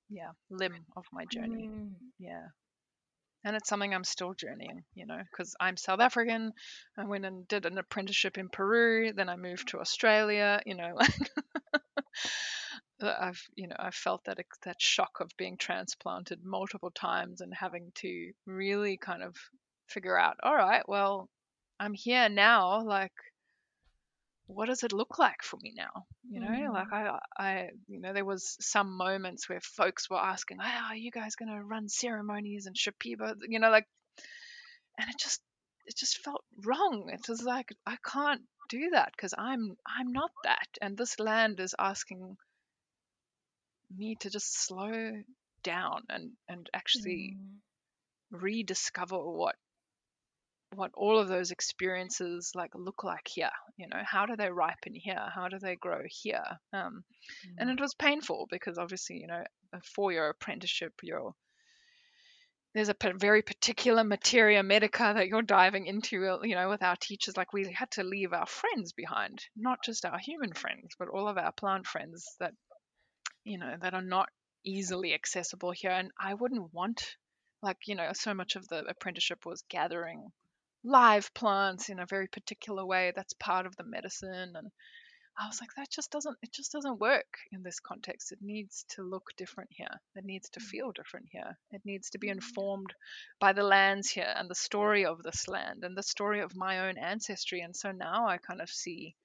[SPEAKER 1] yeah limb of my journey. Mm. Yeah, and it's something I'm still journeying, you know, because I'm South African. I went and did an apprenticeship in Peru, then I moved to Australia, you know, like I've you know I've felt that that shock of being transplanted multiple times and having to really kind of figure out all right well I'm here now like what does it look like for me now? You know mm. like I I you know there was some moments where folks were asking oh, are you guys going to run ceremonies and Shipibo? You know like and it just it just felt wrong. It was like I can't do that because I'm I'm not that and this land is asking me to just slow down and and actually mm. rediscover what what all of those experiences like look like here you know? How do they ripen here? How do they grow here? Um, and it was painful because obviously you know a four year apprenticeship you're there's a p- very particular materia medica that you're diving into you know with our teachers. Like we had to leave our friends behind not just our human friends but all of our plant friends that you know that are not easily accessible here and i wouldn't want like you know so much of the apprenticeship was gathering live plants in a very particular way that's part of the medicine and I was like that just doesn't it just doesn't work in this context. It needs to look different here. It needs to feel different here. It needs to be mm-hmm. informed by the lands here and the story of this land and the story of my own ancestry. And so now I kind of see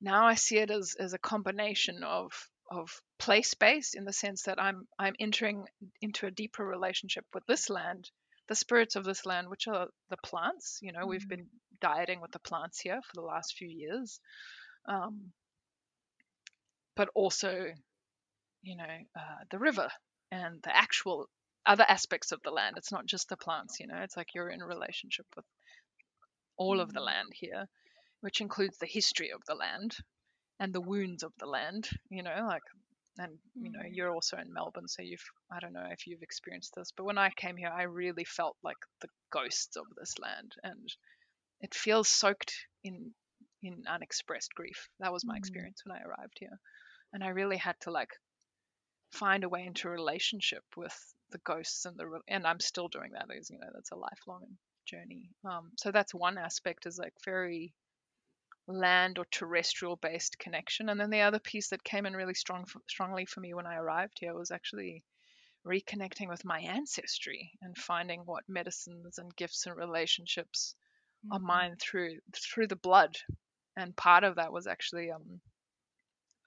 [SPEAKER 1] now I see it as as a combination of of place based in the sense that I'm I'm entering into a deeper relationship with this land the spirits of this land, which are the plants. You know, mm-hmm. we've been dieting with the plants here for the last few years. Um, but also, you know, uh, the river and the actual other aspects of the land. It's not just the plants, you know, it's like you're in a relationship with all mm-hmm. of the mm-hmm. land here, which includes the history of the land and the wounds of the land, you know, like and you know mm. you're also in melbourne so you've i don't know if you've experienced this but when i came here i really felt like the ghosts of this land and it feels soaked in in unexpressed grief that was my mm. experience when i arrived here and i really had to like find a way into a relationship with the ghosts and the and i'm still doing that is you know that's a lifelong journey um so that's one aspect is like very land or terrestrial based connection. And then the other piece that came in really strong strongly for me when I arrived here was actually reconnecting with my ancestry and finding what medicines and gifts and relationships mm-hmm. are mine through through the blood. And part of that was actually um,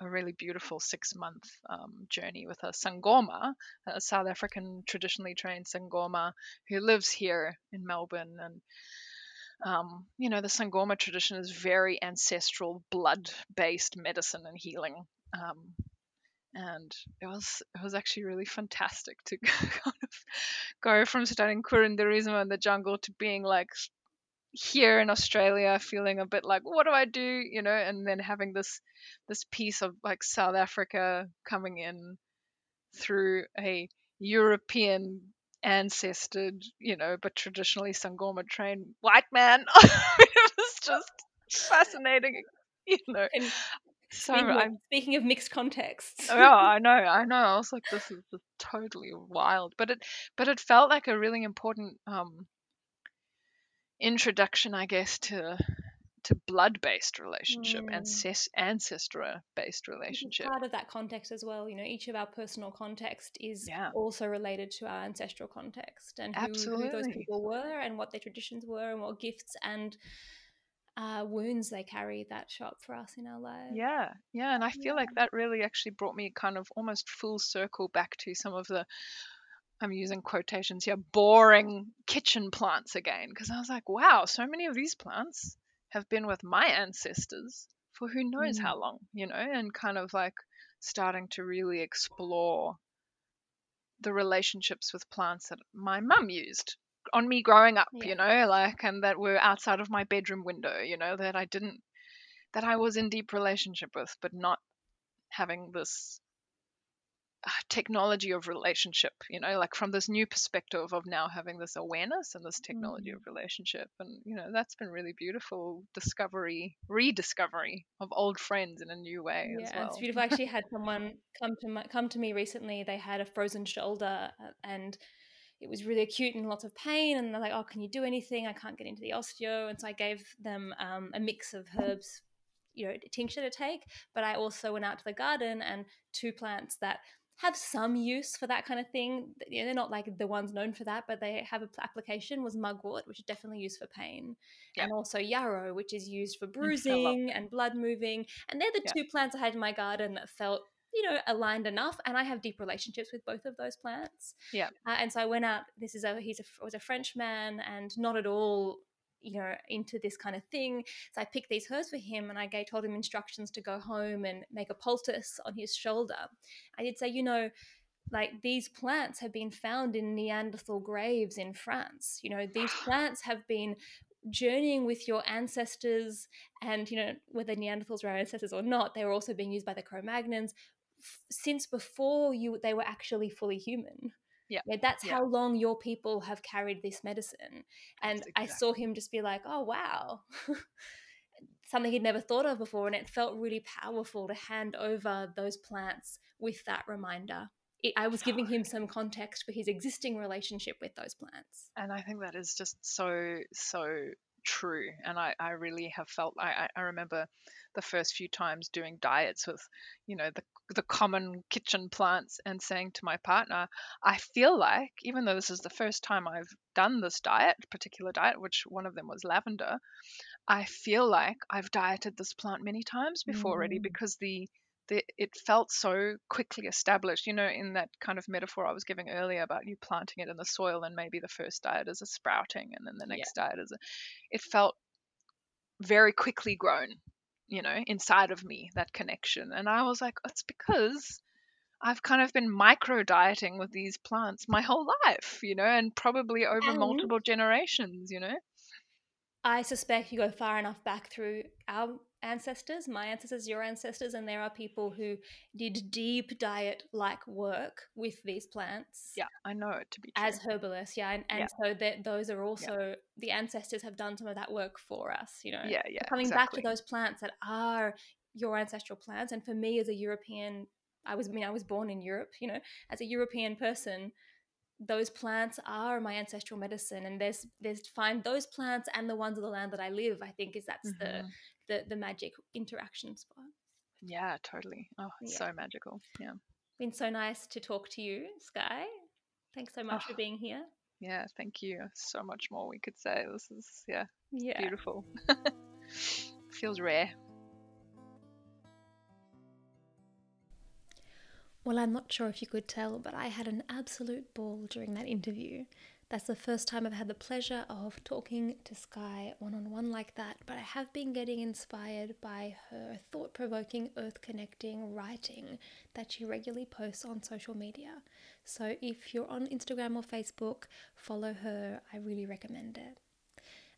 [SPEAKER 1] a really beautiful six month um, journey with a Sangoma, a South African traditionally trained Sangoma who lives here in Melbourne. And um, you know, the Sangoma tradition is very ancestral, blood-based medicine and healing. Um, and it was it was actually really fantastic to kind of go from studying curanderismo in the jungle to being like here in Australia, feeling a bit like, what do I do? You know, and then having this this piece of like South Africa coming in through a European ancestored, you know, but traditionally Sangoma trained white man. it was just fascinating, you know. And
[SPEAKER 2] so speaking, of, speaking of mixed contexts.
[SPEAKER 1] oh, I know, I know. I was like, this is just totally wild, but it, but it felt like a really important um, introduction, I guess, to to blood-based relationship mm. and ancestor-based relationship.
[SPEAKER 2] Part of that context as well. You know, each of our personal context is yeah. also related to our ancestral context and who, who, those people were and what their traditions were and what gifts and uh, wounds they carry that show up for us in our lives.
[SPEAKER 1] Yeah, yeah, and I feel yeah. like that really actually brought me kind of almost full circle back to some of the I'm using quotations here, boring kitchen plants again. Because I was like, wow, so many of these plants have been with my ancestors for who knows mm. how long, you know, and kind of like starting to really explore the relationships with plants that my mum used on me growing up, yeah. you know, like, and that were outside of my bedroom window, you know, that I didn't, that I was in deep relationship with, but not having this technology of relationship you know like from this new perspective of now having this awareness and this technology mm. of relationship. And you know that's been really beautiful discovery rediscovery of old friends in a new way yeah well.
[SPEAKER 2] it's beautiful. I actually had someone come to my, come to me recently. They had a frozen shoulder uh, and it was really acute and lots of pain. And they're like oh can you do anything? I can't get into the osteo. And so i gave them um, a mix of herbs you know tincture to take. But i also went out to the garden and two plants that have some use for that kind of thing. You know, they're not like the ones known for that, but they have an application was mugwort, which is definitely used for pain, yeah. and also yarrow, which is used for bruising and blood moving. And they're the yeah. two plants I had in my garden that felt you know aligned enough and i have deep relationships with both of those plants
[SPEAKER 1] yeah
[SPEAKER 2] uh, and so i went out this is a he's a was a french man and not at all you know into this kind of thing. So i picked these herbs for him and i gave, told him instructions to go home and make a poultice on his shoulder. I did say you know like these plants have been found in Neanderthal graves in France. You know, these plants have been journeying with your ancestors and you know whether neanderthals were our ancestors or not they were also being used by the cro-magnons since before you they were actually fully human
[SPEAKER 1] Yeah.
[SPEAKER 2] yeah that's
[SPEAKER 1] Yeah.
[SPEAKER 2] how long your people have carried this medicine. And
[SPEAKER 1] That's
[SPEAKER 2] i saw him just be like oh wow. Something he'd never thought of before and it felt really powerful to hand over those plants with that reminder. It, i was giving him some context for his existing relationship with those plants.
[SPEAKER 1] And I think that is just so so true. And I I really have felt I I- remember the first few times doing diets with you know the the common kitchen plants and saying to my partner, I feel like even though this is the first time I've done this diet, particular diet, which one of them was lavender, I feel like I've dieted this plant many times before already
[SPEAKER 2] Mm.
[SPEAKER 1] because the the, it felt so quickly established, you know, in that kind of metaphor I was giving earlier about you planting it in the soil and maybe the first diet is a sprouting and then the
[SPEAKER 2] Yeah.
[SPEAKER 1] next diet is a, it felt very quickly grown, you know, inside of me, that connection. And I was like, it's because I've kind of been micro dieting with these plants my whole life, you know, and probably over
[SPEAKER 2] And-
[SPEAKER 1] multiple generations, you know.
[SPEAKER 2] I suspect you go far enough back through our ancestors, my ancestors, your ancestors, and there are people who did deep diet like work with these plants
[SPEAKER 1] Yeah, I know it to be true.
[SPEAKER 2] as herbalists. Yeah, and, and
[SPEAKER 1] Yeah.
[SPEAKER 2] so that those are also the ancestors have done some of that work for us. You know,
[SPEAKER 1] yeah, yeah.
[SPEAKER 2] Coming
[SPEAKER 1] exactly.
[SPEAKER 2] back to those plants that are your ancestral plants, and for me as a European, I was I mean I was born in Europe. You know, as a European person, those plants are my ancestral medicine, and there's there's to find those plants and the ones of the land that I live. I think is that's the
[SPEAKER 1] Mhm.
[SPEAKER 2] the the magic interaction spot.
[SPEAKER 1] Yeah, totally. Oh, it's
[SPEAKER 2] Yeah.
[SPEAKER 1] so magical. Yeah.
[SPEAKER 2] Been so nice to talk to you, Skye. Thanks so much for
[SPEAKER 1] Oh.
[SPEAKER 2] being here.
[SPEAKER 1] Yeah, thank you. So much more we could say. This is yeah,
[SPEAKER 2] Yeah.
[SPEAKER 1] beautiful. Feels rare.
[SPEAKER 2] Well, I'm not sure if you could tell, but I had an absolute ball during that interview. That's the first time I've had the pleasure of talking to Skye one on one like that, but I have been getting inspired by her thought provoking, earth connecting writing that she regularly posts on social media. So if you're on Instagram or Facebook, follow her. I really recommend it.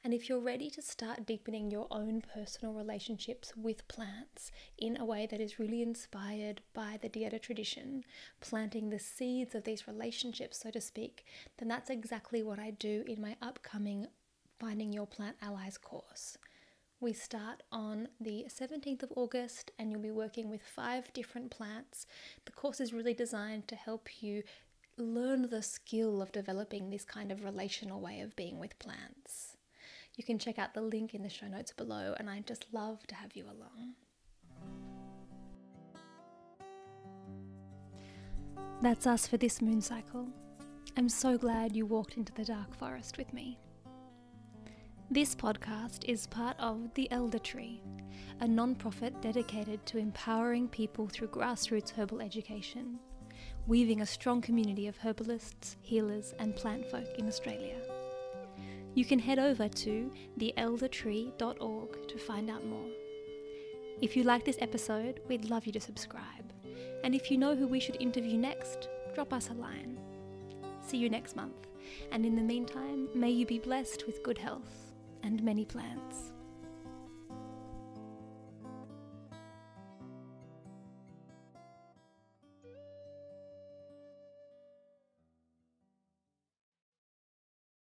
[SPEAKER 2] And if you're ready to start deepening your own personal relationships with plants in a way that is really inspired by the Dieta tradition, planting the seeds of these relationships, so to speak, then that's exactly what I do in my upcoming Finding Your Plant Allies course. We start on the 17th of August and you'll be working with five different plants. The course is really designed to help you learn the skill of developing this kind of relational way of being with plants. You can check out the link in the show notes below, and I'd just love to have you along. That's us for this moon cycle. I'm so glad you walked into the dark forest with me. This podcast is part of The Elder Tree, a non profit dedicated to empowering people through grassroots herbal education, weaving a strong community of herbalists, healers, and plant folk in Australia. You can head over to theeldertree.org to find out more. If you like this episode, we'd love you to subscribe. And if you know who we should interview next, drop us a line. See you next month. And in the meantime, may you be blessed with good health and many plants.